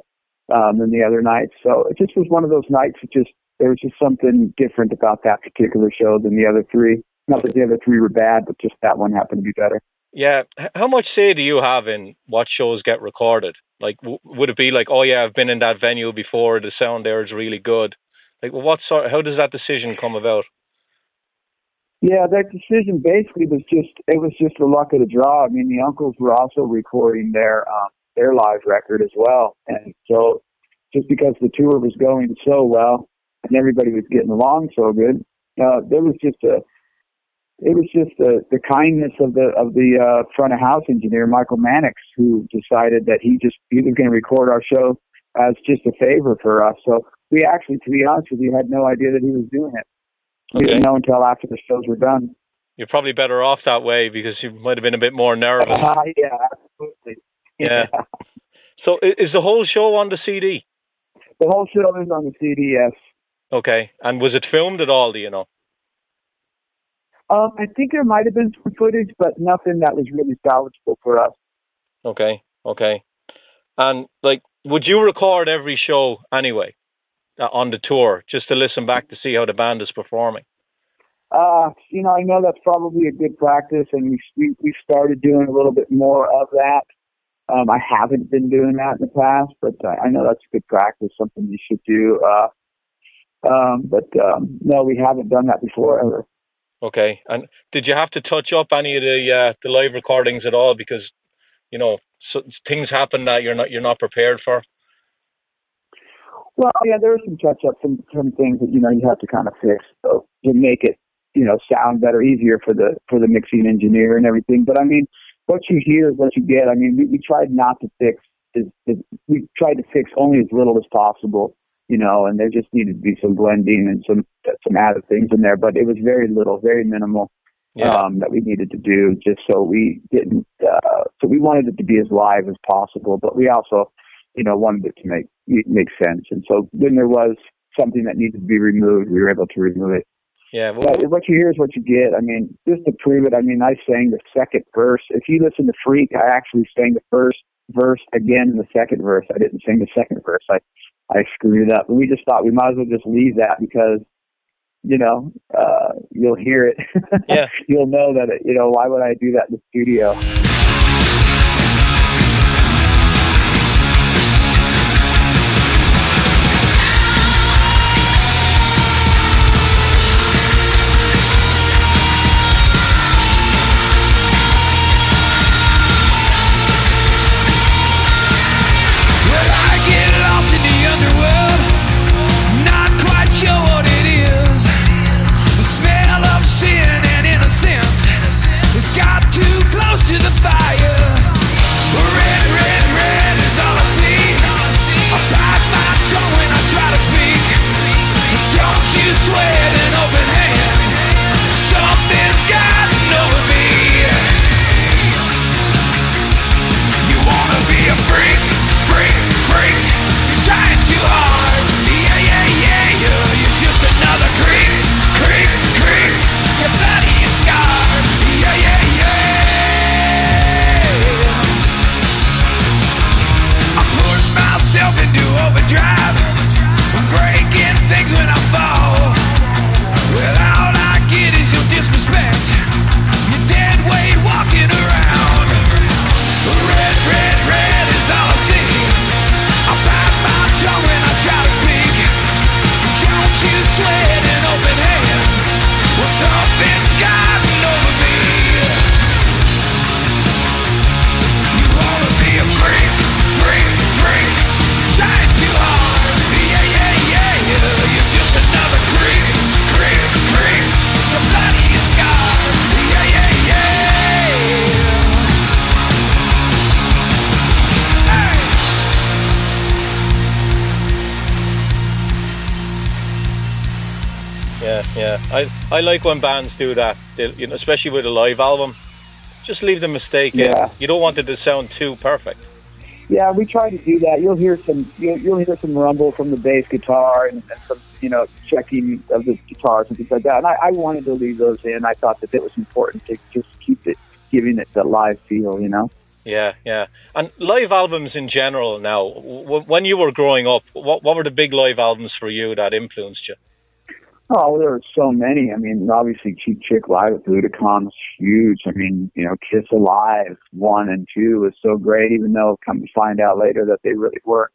um, than the other nights. So it just was one of those nights. It just there was just something different about that particular show than the other three. Not that the other three were bad, but just that one happened to be better. Yeah. How much say do you have in what shows get recorded? Like, w- would it be like, oh yeah, I've been in that venue before. The sound there is really good. Like, well, what sort? How does that decision come about? Yeah, that decision basically was just it was just the luck of the draw. I mean, the uncles were also recording their um, their live record as well, and so just because the tour was going so well and everybody was getting along so good, uh, there was just a it was just the the kindness of the of the uh, front of house engineer Michael Mannix who decided that he just he was going to record our show as just a favor for us. So we actually, to be honest with you, had no idea that he was doing it. We Okay. didn't know until after the shows were done. You're probably better off that way because you might have been a bit more nervous. Uh, yeah, absolutely. Yeah. So, is the whole show on the CD? The whole show is on the CD, yes. Okay. And was it filmed at all? Do you know? Um, I think there might have been some footage, but nothing that was really salvageable for us. Okay. Okay. And like, would you record every show anyway uh, on the tour just to listen back to see how the band is performing? Uh, you know, I know that's probably a good practice, and we we, we started doing a little bit more of that. Um, I haven't been doing that in the past, but I know that's a good practice, something you should do. Uh, um, but um, no, we haven't done that before ever. Okay, and did you have to touch up any of the uh, the live recordings at all because you know so, things happen that you're not you're not prepared for? Well, yeah, there are some touch ups, some some things that you know you have to kind of fix so to make it you know sound better, easier for the for the mixing engineer and everything. But I mean, what you hear is what you get. I mean, we, we tried not to fix. Is, is, we tried to fix only as little as possible, you know, and there just needed to be some blending and some some added things in there, but it was very little, very minimal. Yeah. Um, that we needed to do just so we didn't, uh, so we wanted it to be as live as possible, but we also, you know, wanted it to make, make sense. And so when there was something that needed to be removed, we were able to remove it. Yeah, well, but what you hear is what you get. I mean, just to prove it, I mean, I sang the second verse. If you listen to Freak, I actually sang the first verse again in the second verse. I didn't sing the second verse. I I screwed it up. And we just thought we might as well just leave that because, you know, uh, you'll hear it. Yeah. you'll know that, it, you know, why would I do that in the studio? I like when bands do that. They, you know, especially with a live album. Just leave the mistake yeah. in. You don't want it to sound too perfect. Yeah, we try to do that. You'll hear some you'll, you'll hear some rumble from the bass guitar and, and some you know checking of the guitars and things like that. And I, I wanted to leave those in. I thought that it was important to just keep it giving it the live feel. You know. Yeah, yeah. And live albums in general now, when you were growing up, what, what were the big live albums for you that influenced you? Oh, there are so many. I mean, obviously, Cheap Trick Live at Budokan was huge. I mean, you know, Kiss Alive one and two was so great, even though come to find out later that they really weren't,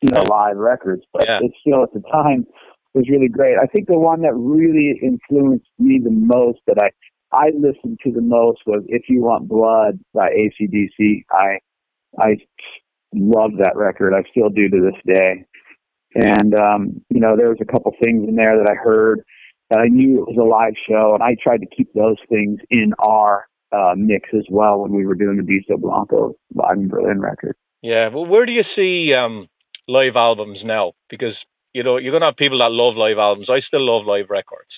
you know, live records. But yeah. it still at the time was really great. I think the one that really influenced me the most that I I listened to the most was If You Want Blood by ACDC. I I love that record. I still do to this day. And, um, you know, there was a couple things in there that I heard that I knew it was a live show, and I tried to keep those things in our uh, mix as well when we were doing the Beasto Blanco live in Berlin record. Yeah, well, where do you see um, live albums now? Because you know you're gonna have people that love live albums. I still love live records,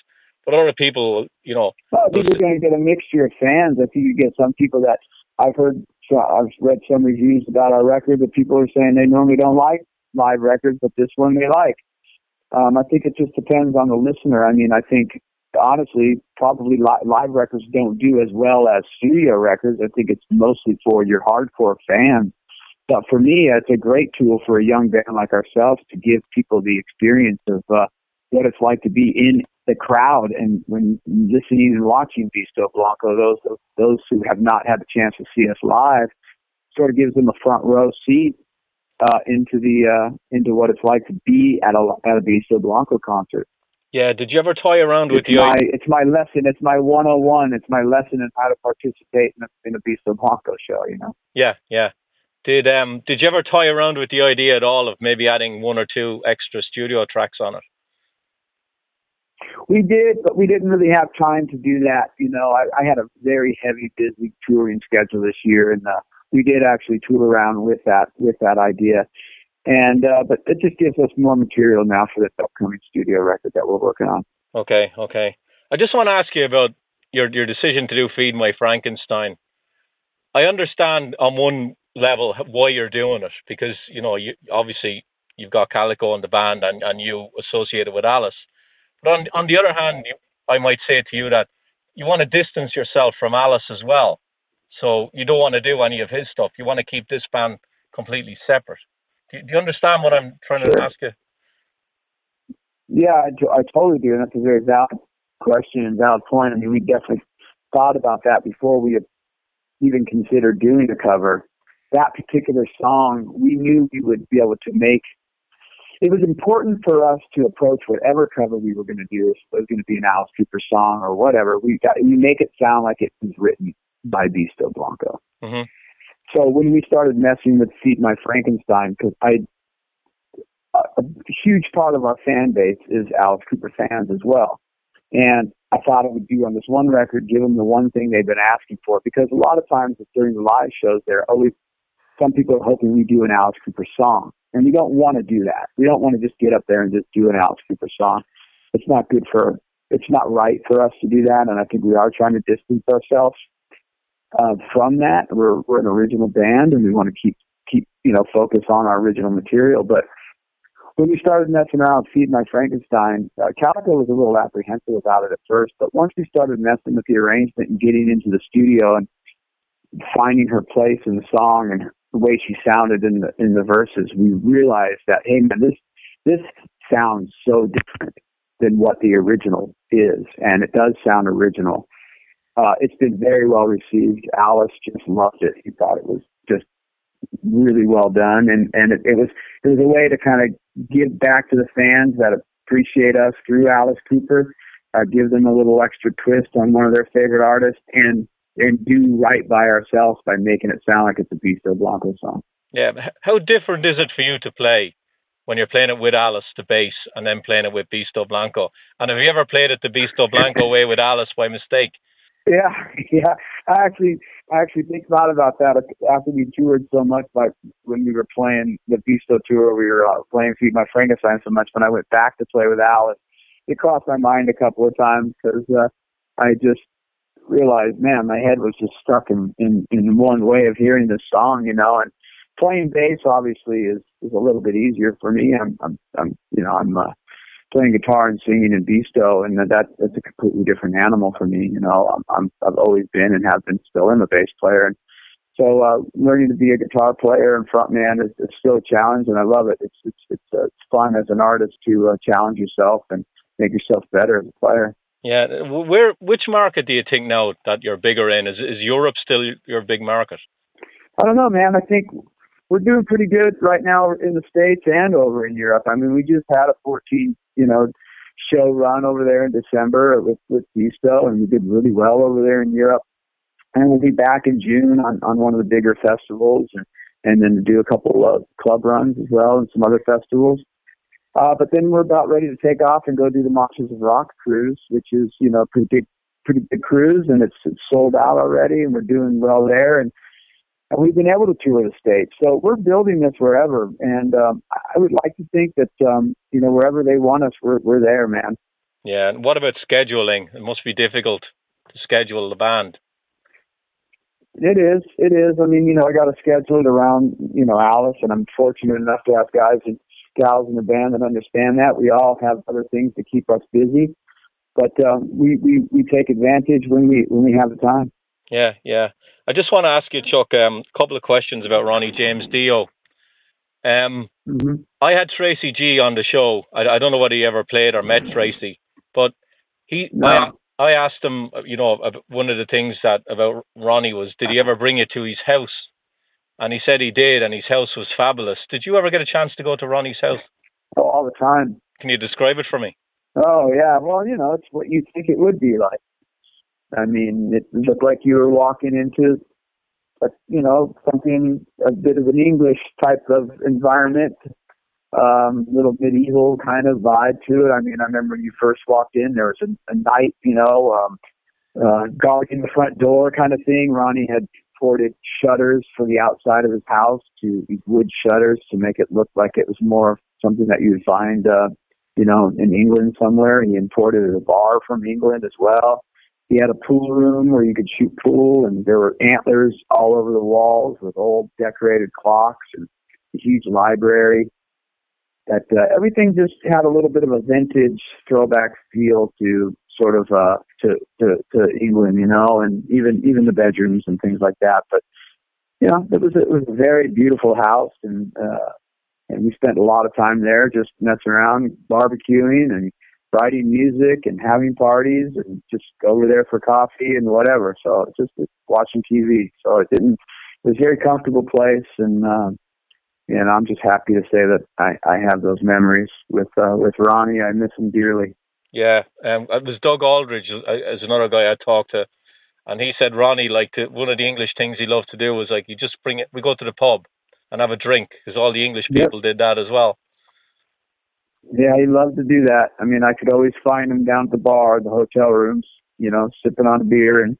but other people, you know, well, I think you're to get a mixture of fans. I think you get some people that I've heard. I've read some reviews about our record that people are saying they normally don't like live records, but this one they like. Um, I think it just depends on the listener. I mean, I think honestly, probably li- live records don't do as well as studio records. I think it's mostly for your hardcore fans. But for me, it's a great tool for a young band like ourselves to give people the experience of uh, what it's like to be in the crowd and when listening and watching Beasto Blanco. Those those who have not had the chance to see us live, sort of gives them a front row seat uh, into the uh, into what it's like to be at a at a Beasto Blanco concert. Yeah. Did you ever toy around with It's the my idea? it's my lesson. It's my 101. It's my lesson in how to participate in a, in a Blanco show. You know. Yeah, yeah. Did um did you ever toy around with the idea at all of maybe adding one or two extra studio tracks on it? We did, but we didn't really have time to do that. You know, I, I had a very heavy, busy touring schedule this year, and uh, we did actually tool around with that with that idea. And uh, but it just gives us more material now for this upcoming studio record that we're working on. Okay, okay. I just want to ask you about your your decision to do Feed My Frankenstein. I understand on one level why you're doing it because you know you obviously you've got Calico in the band and, and you associated with Alice. But on on the other hand, I might say to you that you want to distance yourself from Alice as well. So you don't want to do any of his stuff. You want to keep this band completely separate. Do, do you understand what I'm trying to ask you? Yeah, I totally do, and that's a very valid question and valid point. I mean, we definitely thought about that before we even considered doing a cover. That particular song, we knew we would be able to make. It was important for us to approach whatever cover we were going to do. If it was going to be an Alice Cooper song or whatever, we got we make it sound like it was written by Beasto Blanco. hmm So when we started messing with Feed My Frankenstein, because I, a a huge part of our fan base is Alice Cooper fans as well, and I thought I would do on this one record, give them the one thing they've been asking for, because a lot of times during the live shows, there are always some people are hoping we do an Alice Cooper song, and we don't want to do that. We don't want to just get up there and just do an Alice Cooper song. It's not good for. It's not right for us to do that, and I think we are trying to distance ourselves uh, from that. We're we're an original band, and we want to keep keep you know focus on our original material. But when we started messing around with Feed My Frankenstein, uh, Calico was a little apprehensive about it at first, but once we started messing with the arrangement and getting into the studio and finding her place in the song and the way she sounded in the in the verses, we realized that hey man, this this sounds so different than what the original is, and it does sound original. Uh, it's been very well received. Alice just loved it. He thought it was just really well done, and and it, it was it was a way to kind of give back to the fans that appreciate us through Alice Cooper, uh, give them a little extra twist on one of their favorite artists, and and do right by ourselves by making it sound like it's a Beasto Blanco song. Yeah. How different is it for you to play when you're playing it with Alice, the bass, and then playing it with Beasto Blanco? And have you ever played it the Beasto Blanco way with Alice by mistake? Yeah, yeah. I actually, I actually think thought about that after we toured so much. Like when we were playing the Beasto tour, we were uh, playing Feed My Frankenstein so much. When I went back to play with Alice, it crossed my mind a couple of times because uh, I just realized, man, my head was just stuck in in in one way of hearing this song, you know. And playing bass obviously is is a little bit easier for me. I'm I'm, I'm you know I'm uh, playing guitar and singing in Beasto, and that that's a completely different animal for me. You know, I'm, I'm I've always been and have been still am a bass player, and so uh, learning to be a guitar player and frontman is, is still a challenge, and I love it. It's it's it's, uh, it's fun as an artist to uh, challenge yourself and make yourself better as a player. Yeah. Where, which market do you think now that you're bigger in? Is is Europe still your big market? I don't know, man. I think we're doing pretty good right now in the states and over in Europe. I mean, we just had a 14, you know, show run over there in December with with Beasto, and we did really well over there in Europe. And we'll be back in June on on one of the bigger festivals, and and then do a couple of club runs as well, and some other festivals. Uh, but then we're about ready to take off and go do the Monsters of Rock cruise, which is you know pretty big pretty big cruise, and it's, it's sold out already, and we're doing well there. And and we've been able to tour the states. So we're building this wherever, and um, I would like to think that um, you know wherever they want us, we're we're there, man. Yeah. And what about scheduling? It must be difficult to schedule the band. It is, it is. I mean, you know, I got to schedule it around you know Alice, and I'm fortunate enough to have guys and gals in the band that understand that. We all have other things to keep us busy, but um, we we we take advantage when we when we have the time. Yeah, yeah. I just want to ask you, Chuck, um, a couple of questions about Ronnie James Dio. Um, hmm I had Tracy G on the show. I, I don't know whether he ever played or met Tracy, but he. No. I, I asked him, you know, one of the things that about Ronnie was, did he ever bring you to his house? and he said he did, and his house was fabulous. Did you ever get a chance to go to Ronnie's house? Oh, all the time. Can you describe it for me? Oh yeah, well you know it's what you think it would be like. I mean, it looked like you were walking into, a, you know, something a bit of an English type of environment, um, a little medieval kind of vibe to it. I mean, I remember when you first walked in, there was a, a knight, you know, um, uh, guarding the front door kind of thing. Ronnie had ported shutters for the outside of his house to these wood shutters to make it look like it was more something that you would find, uh, you know, in England somewhere. He imported a bar from England as well. He had a pool room where you could shoot pool, and there were antlers all over the walls with old decorated clocks and a huge library. That uh, everything just had a little bit of a vintage throwback feel to sort of uh, to, to to England, you know, and even even the bedrooms and things like that. But you know, it was it was a very beautiful house, and uh, and we spent a lot of time there just messing around, barbecuing, and writing music and having parties and just over there for coffee and whatever. So just watching TV. So it didn't. It was a very comfortable place, and um, and I'm just happy to say that I, I have those memories with uh, with Ronnie. I miss him dearly. Yeah, um, it was Doug Aldrich as another guy I talked to, and he said Ronnie like to, one of the English things he loved to do was like you just bring it. We go to the pub and have a drink because all the English people yep. did that as well. Yeah, he loved to do that. I mean, I could always find him down at the bar, the hotel rooms, you know, sipping on a beer, and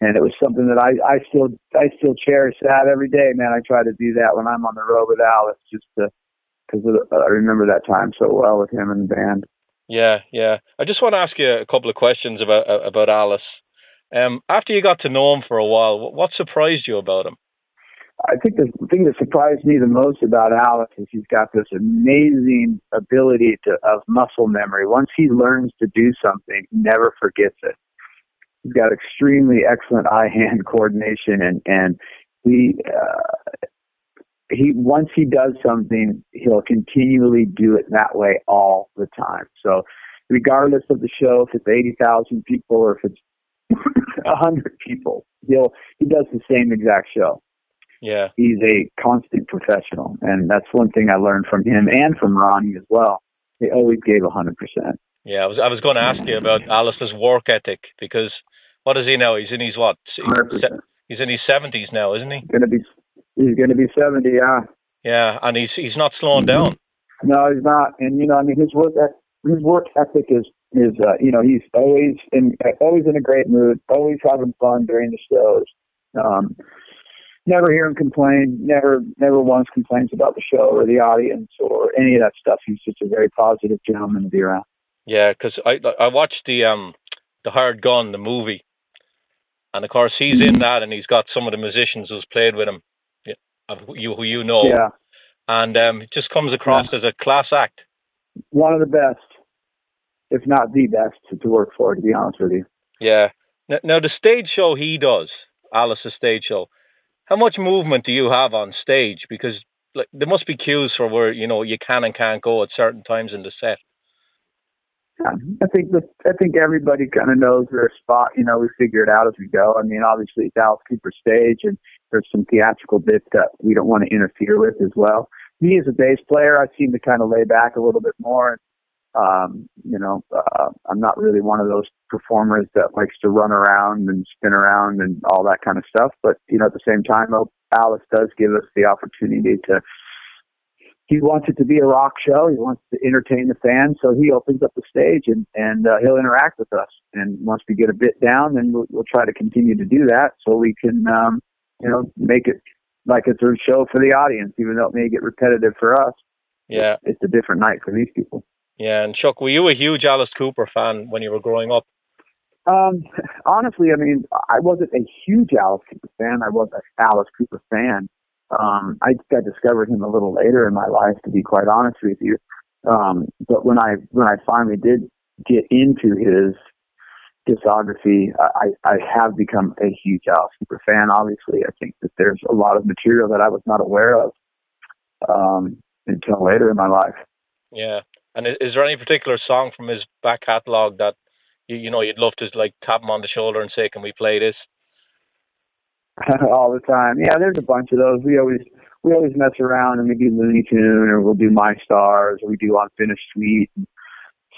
and it was something that I I still I still cherish that every day, man. I try to do that when I'm on the road with Alice, just to because I remember that time so well with him and the band. Yeah, yeah. I just want to ask you a couple of questions about about Alice. Um, after you got to know him for a while, what surprised you about him? I think the thing that surprised me the most about Alex is he's got this amazing ability to, of muscle memory. Once he learns to do something, he never forgets it. He's got extremely excellent eye-hand coordination, and and he uh, he once he does something, he'll continually do it that way all the time. So, regardless of the show, if it's eighty thousand people or if it's a hundred people, he'll he does the same exact show. Yeah. He's a constant professional. And that's one thing I learned from him and from Ronnie as well. They always gave a 100%. Yeah, I was, I was going to ask you about Alice's work ethic because what is he now? He's in his what? 100%. He's in his 70s now, isn't he? Going to be, he's going to be 70, yeah. Yeah, and he's he's not slowing down. No, he's not. And you know, I mean, his work his work ethic is is uh, you know he's always in always in a great mood, always having fun during the shows. Um, never hear him complain. Never, never once complains about the show or the audience or any of that stuff. He's just a very positive gentleman to be around. Yeah, because I I watched the um the Hired Gun the movie, and of course he's in that, and he's got some of the musicians who's played with him, you who you know. Yeah. And um, it just comes across yeah. as a class act. One of the best, if not the best, to, to work for. To be honest with you. Yeah. Now, now the stage show he does, Alice's stage show how much movement do you have on stage? Because like there must be cues for where you know you can and can't go at certain times in the set. Yeah, I think that I think everybody kind of knows their spot. You know, we figure it out as we go. I mean, obviously it's Dallas Cooper stage, and there's some theatrical bits that we don't want to interfere with as well. Me as a bass player, I seem to kind of lay back a little bit more um, you know, uh, I'm not really one of those performers that likes to run around and spin around and all that kind of stuff. But you know, at the same time, though, Alice does give us the opportunity to. He wants it to be a rock show. He wants to entertain the fans, so he opens up the stage and and uh, he'll interact with us. And once we get a bit down, then we'll, we'll try to continue to do that, so we can, um, you know, make it like it's a show for the audience, even though it may get repetitive for us. Yeah, it's a different night for these people. Yeah, and Chuck, were you a huge Alice Cooper fan when you were growing up? Um, honestly, I mean, I wasn't a huge Alice Cooper fan. I was an Alice Cooper fan. Um, I, I discovered him a little later in my life, to be quite honest with you. Um, but when I when I finally did get into his discography, I, I have become a huge Alice Cooper fan. Obviously, I think that there's a lot of material that I was not aware of um, until later in my life. Yeah, and is, there any particular song from his back catalogue that you, you know you'd love to like tap him on the shoulder and say, "Can we play this?" all the time. Yeah, there's a bunch of those. We always we always mess around and we do Looney Tune or we'll do My Stars or we do Unfinished Suite and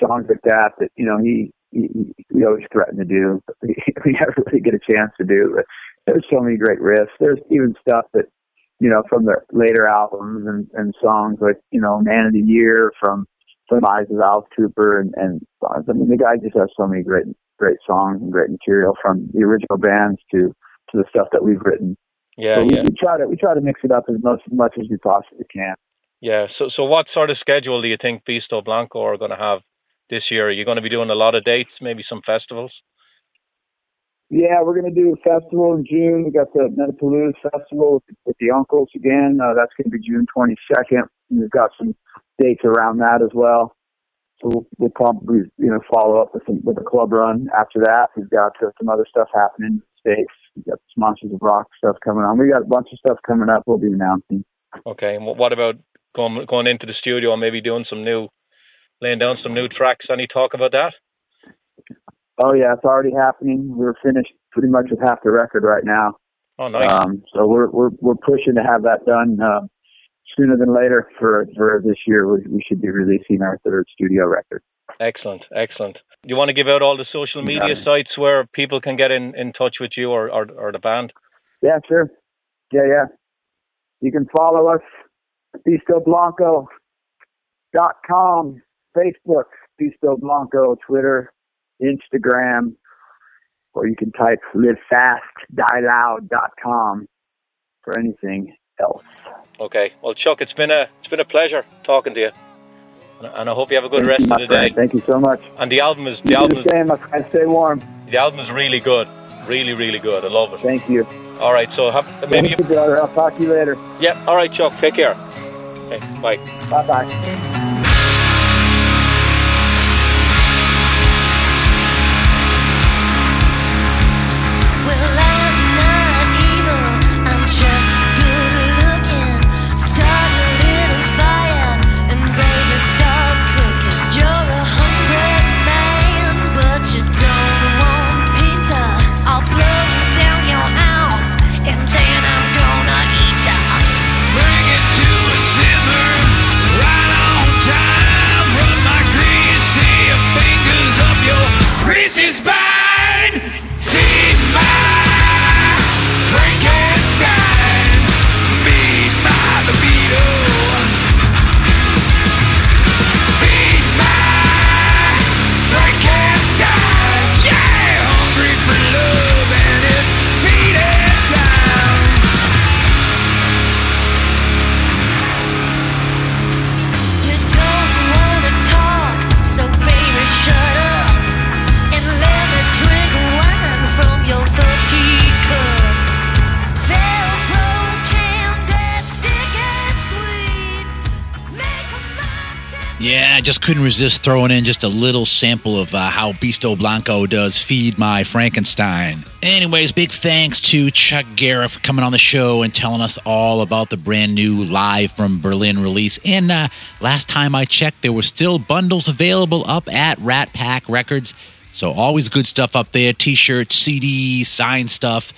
songs like that that you know he, we always threaten to do, we never really get a chance to do. But there's so many great riffs. There's even stuff that you know from the later albums and and songs like you know Man of the Year from of Alice Cooper and and I mean the guy just has so many great great songs and great material from the original bands to to the stuff that we've written. Yeah, so we, yeah. we try to we try to mix it up as much as much as we possibly can. Yeah. So, so what sort of schedule do you think Beasto Blanco are going to have this year? Are you going to be doing a lot of dates, maybe some festivals? Yeah, we're going to do a festival in June. We got the Metapalooza Festival with, with the Uncles again. Uh, that's going to be June 22nd. And we've got some dates around that as well. So we'll, we'll probably you know follow up with some, with a club run after that. We've got uh, some other stuff happening in the states. We've got some Monsters of Rock stuff coming on. We got a bunch of stuff coming up. We'll be announcing. Okay. And what about going going into the studio and maybe doing some new, laying down some new tracks? Any talk about that? Oh yeah, it's already happening. We're finished pretty much with half the record right now. Oh, nice. Um, so we're we're we're pushing to have that done uh, sooner than later for for this year. We, we should be releasing our third studio record. Excellent, excellent. You want to give out all the social media Yeah. sites where people can get in, in touch with you or, or, or the band? Yeah, sure. Yeah, yeah. You can follow us dot com, Facebook, Beasto Blanco, Twitter, Instagram, or you can type livefastdieloud.com for anything else. Okay. Well, Chuck, it's been a it's been a pleasure talking to you, and, I hope you have a good Thank rest my of the day. Thank you so much. And the album is You the do album the same, my friend. Stay warm. the album is really good, really really good. I love it. Thank you. All right. So have maybe Thank you, brother. I'll talk to you later. yeah. All right, Chuck. Take care. Okay. Bye. Bye bye. Just couldn't resist throwing in just a little sample of uh, how Beasto Blanco does Feed My Frankenstein. Anyways, big thanks to Chuck Garric for coming on the show and telling us all about the brand new Live from Berlin release. And uh, last time I checked, there were still bundles available up at Rat Pack Records. So always good stuff up there t shirts, CDs, signed stuff.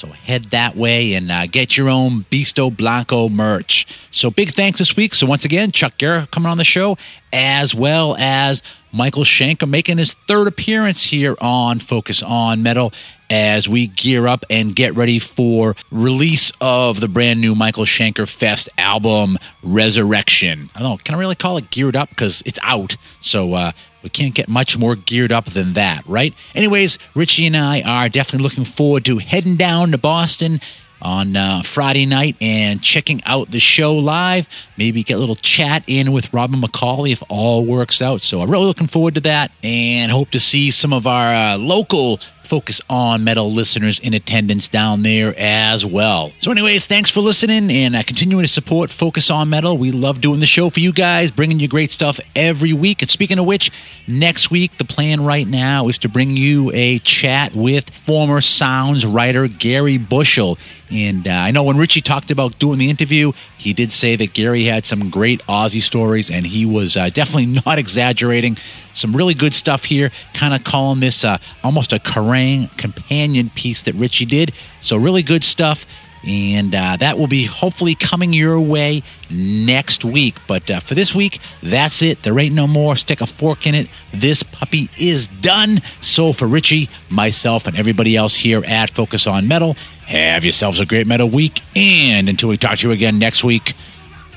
So head that way and uh, get your own Beasto Blanco merch. So big thanks this week. So once again, Chuck Garric coming on the show, as well as Michael Schenker making his third appearance here on Focus on Metal as we gear up and get ready for release of the brand new Michael Schenker Fest album Resurrection. I don't know, can I really call it geared up because it's out. So uh, we can't get much more geared up than that, right? Anyways, Richie and I are definitely looking forward to heading down to Boston on uh, Friday night and checking out the show live. Maybe get a little chat in with Robin McAuley if all works out. So I'm really looking forward to that and hope to see some of our uh, local Focus on Metal listeners in attendance down there as well. So, anyways, thanks for listening and uh, continuing to support Focus on Metal. We love doing the show for you guys, bringing you great stuff every week. And speaking of which, next week, the plan right now is to bring you a chat with former Sounds writer Gary Bushell. And uh, I know when Richie talked about doing the interview, he did say that Gary had some great Aussie stories, and he was uh, definitely not exaggerating. Some really good stuff here, kind of calling this uh, almost a Kerrang companion piece that Richie did. So, really good stuff. And uh, that will be hopefully coming your way next week. But uh, for this week, that's it. There ain't no more. Stick a fork in it. This puppy is done. So for Richie, myself, and everybody else here at Focus on Metal, have yourselves a great metal week. And until we talk to you again next week,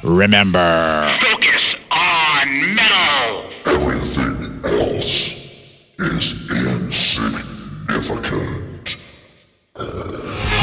remember. Focus on metal. Everything else is insignificant. You're